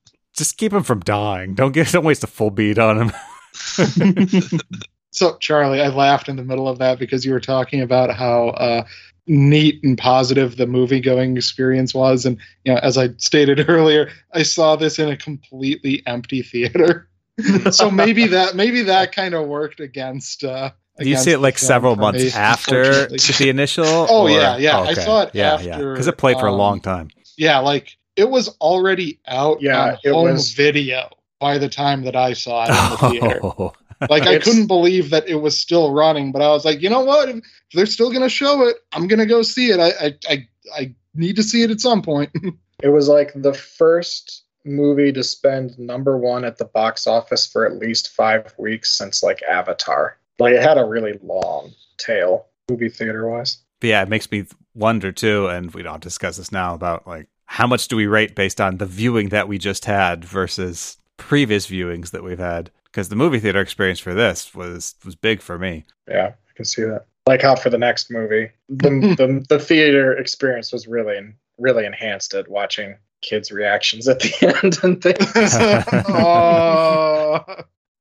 <laughs> just keep him from dying. Don't get don't waste a full beat on him. So Charlie, I laughed in the middle of that because you were talking about how uh, neat and positive the movie going experience was, and you know, as I stated <laughs> earlier, I saw this in a completely empty theater. <laughs> so maybe that maybe that kind of worked against. Uh, Do you see it like several months me, after the initial? <laughs> Oh, or- yeah, yeah. I saw it yeah, yeah. after, Because it played for a um, long time. Yeah, like it was already out Yeah, on it home was- video by the time that I saw it in the theater. Like I couldn't believe that it was still running, but I was like, you know what? If they're still gonna show it, I'm gonna go see it. I I I, I need to see it at some point. <laughs> It was like the first movie to spend number one at the box office for at least five weeks since like Avatar. Like it had a really long tail, movie theater wise. But yeah, it makes me wonder too, and we don't discuss this now about like how much do we rate based on the viewing that we just had versus previous viewings that we've had? Because the movie theater experience for this was was big for me. Yeah, I can see that. Like how for the next movie, the <laughs> the, the theater experience was really really enhanced at watching kids' reactions at the <laughs> end and things. <laughs> oh,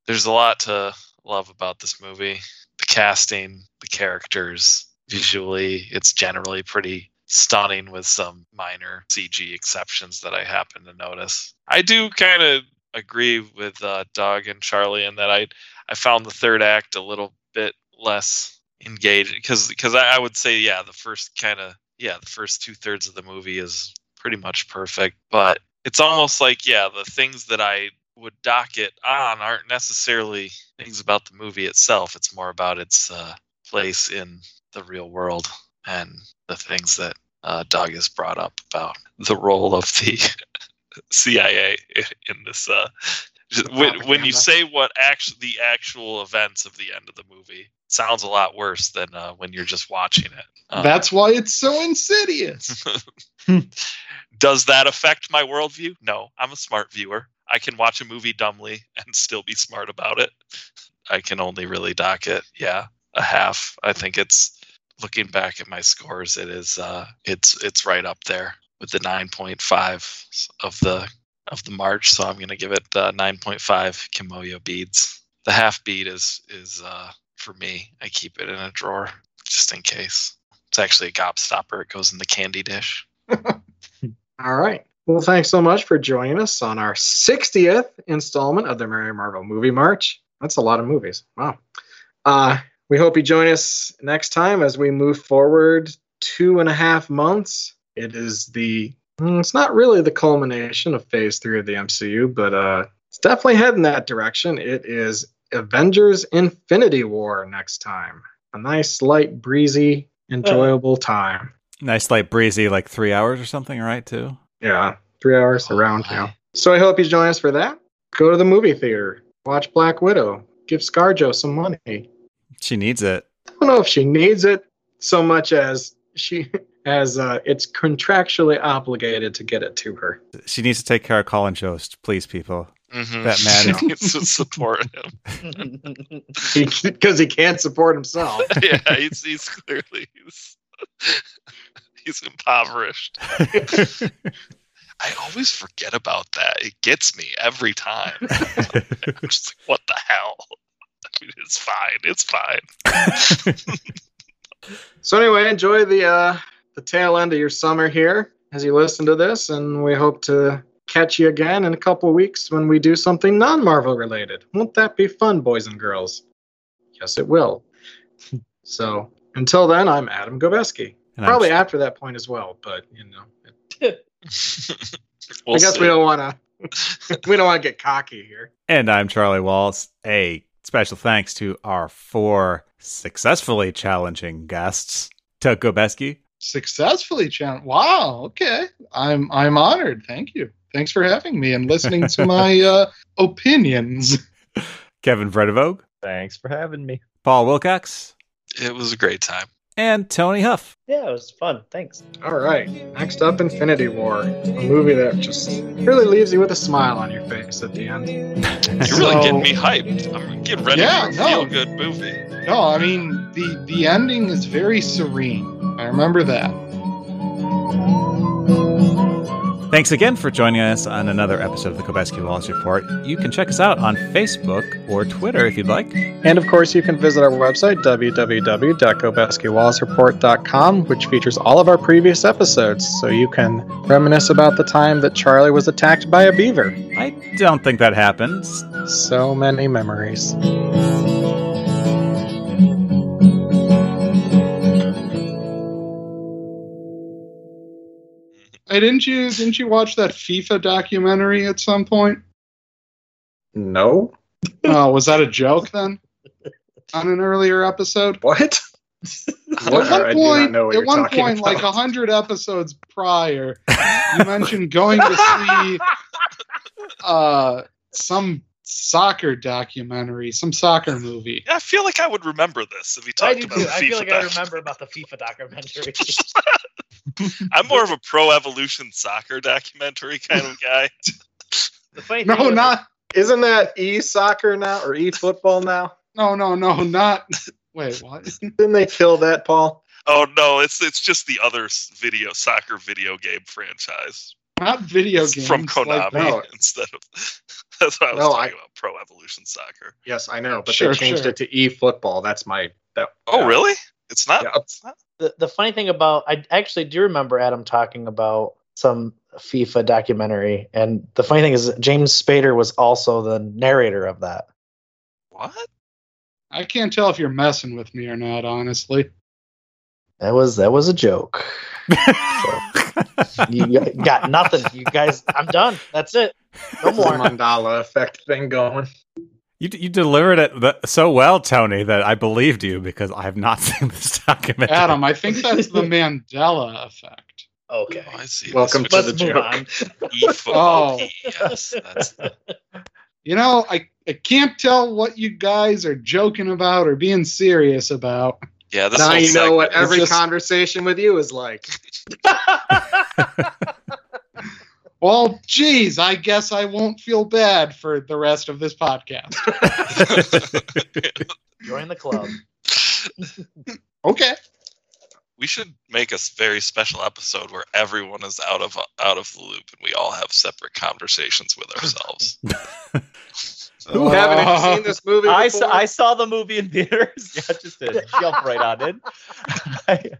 There's a lot to love about this movie. The casting, the characters, visually, it's generally pretty stunning with some minor CG exceptions that I happen to notice. I do kind of agree with uh, Doug and Charlie in that I I found the third act a little bit less engaging because because I, I would say yeah the first kind of yeah the first two thirds of the movie is pretty much perfect, but it's almost like yeah the things that I would dock it on aren't necessarily things about the movie itself. It's more about its uh, place in the real world and the things that uh, Doug has brought up about the role of the CIA in this. Uh, when, when you say what actually the actual events of the end of the movie sounds a lot worse than uh, when you're just watching it. Um, That's why it's so insidious. <laughs> does that affect my worldview? No, I'm a smart viewer. I can watch a movie dumbly and still be smart about it. I can only really dock it, yeah, a half. I think it's looking back at my scores, it is uh it's it's right up there with the 9.5 of the of the March. So I'm gonna give it uh, 9.5 Kimoyo beads. The half bead is is uh for me. I keep it in a drawer just in case. It's actually a gobstopper. It goes in the candy dish. <laughs> All right. Well, thanks so much for joining us on our 60th installment of the Merry Marvel Movie March. That's a lot of movies. Wow. Uh, we hope you join us next time as we move forward two and a half months. It is the, mm, it's not really the culmination of phase three of the MCU, but uh, it's definitely heading that direction. It is Avengers Infinity War next time. A nice, light, breezy, enjoyable time. Nice light breezy, like three hours or something, right? Too. Yeah, three hours Oh, around now. So I hope you join us for that. Go to the movie theater, watch Black Widow, give ScarJo some money. She needs it. I don't know if she needs it so much as she as uh, it's contractually obligated to get it to her. She needs to take care of Colin Jost, please, people. Mhm. That man- She needs to support him. <laughs> Because he, can't support himself. <laughs> yeah, he's he's clearly he's, he's impoverished. <laughs> I always forget about that. It gets me every time. I'm just like, what the hell? I mean, it's fine. It's fine. So anyway, enjoy the uh, the tail end of your summer here as you listen to this, and we hope to catch you again in a couple weeks when we do something non-Marvel related. Won't that be fun, boys and girls? Yes, it will. <laughs> so until then, I'm Adam Gobeski. And I'm Probably after that point as well, but you know, <laughs> We'll I guess see. <laughs> we don't want to. we don't want to get cocky here. And I'm Charlie Walls. A special thanks to our four successfully challenging guests. Doug Gobeski, Successfully challenged. Wow. Okay. I'm I'm honored. Thank you. Thanks for having me and listening to <laughs> my uh, opinions. Kevin Vredevogue, Thanks for having me. Paul Wilcox, It was a great time. and Tony Huff. yeah, it was fun. Thanks. All right. Next up, Infinity War, a movie that just really leaves you with a smile on your face at the end. You're So- really getting me hyped. I'm getting ready Yeah, for a no. feel good movie. No, I mean the the ending is very serene. I remember that. Thanks again for joining us on another episode of the Gobeski Wallace Report. You can check us out on Facebook or Twitter if you'd like. And of course, you can visit our website, www.gobeskiwallacereport.com, which features all of our previous episodes, so you can reminisce about the time that Charlie was attacked by a beaver. I don't think that happens. So many memories. Hey, didn't you didn't you watch that FIFA documentary at some point? No? <laughs> Oh, was that a joke then? On an earlier episode? What? At one I do not point, at one talking point, like a hundred episodes prior, you mentioned going to see <laughs> uh, some soccer documentary, some soccer movie. Yeah, I feel like I would remember this if he I talked do about too. the I feel FIFA like I remember about the FIFA documentary. <laughs> I'm more of a pro evolution soccer documentary kind of guy. <laughs> the funny thing No, was- not Isn't that e soccer now or e football now? no, no, no, not. Wait, what? <laughs> Didn't they kill that, Paul? Oh no, it's it's just the other video soccer video game franchise Not video It's games from like Konami No. instead of. <laughs> That's what I was No, talking I- about. Pro evolution soccer. Yes, I know, but Sure, they changed sure. it to e football. That's my. That, Oh yeah. really? It's not. Yeah. It's not. the, the funny thing about I actually do remember Adam talking about some FIFA documentary, and the funny thing is, James Spader was also the narrator of that. What? I can't tell if you're messing with me or not, honestly. That was that was a joke. <laughs> You got, got nothing, you guys. I'm done. That's it. No This is a more. Mandala effect thing going. You, you delivered it so well, Tony, that I believed you because I have not <laughs> seen this document. Adam, I think that's the <laughs> Mandela effect. Okay. Oh, I see. Welcome This to the move joke. on. Oh. E yes, that's <laughs> You know, I, I can't tell what you guys are joking about or being serious about. yeah. This now you know what segment is every just- conversation with you is like. Well, geez, I guess I won't feel bad for the rest of this podcast. <laughs> Join the club. <laughs> Okay. we should make a very special episode where everyone is out of out of the loop and we all have separate conversations with ourselves. <laughs> Who Kevin, have you Uh, seen this movie? I saw, I saw the movie in theaters. Yeah, just to jump right on in. I,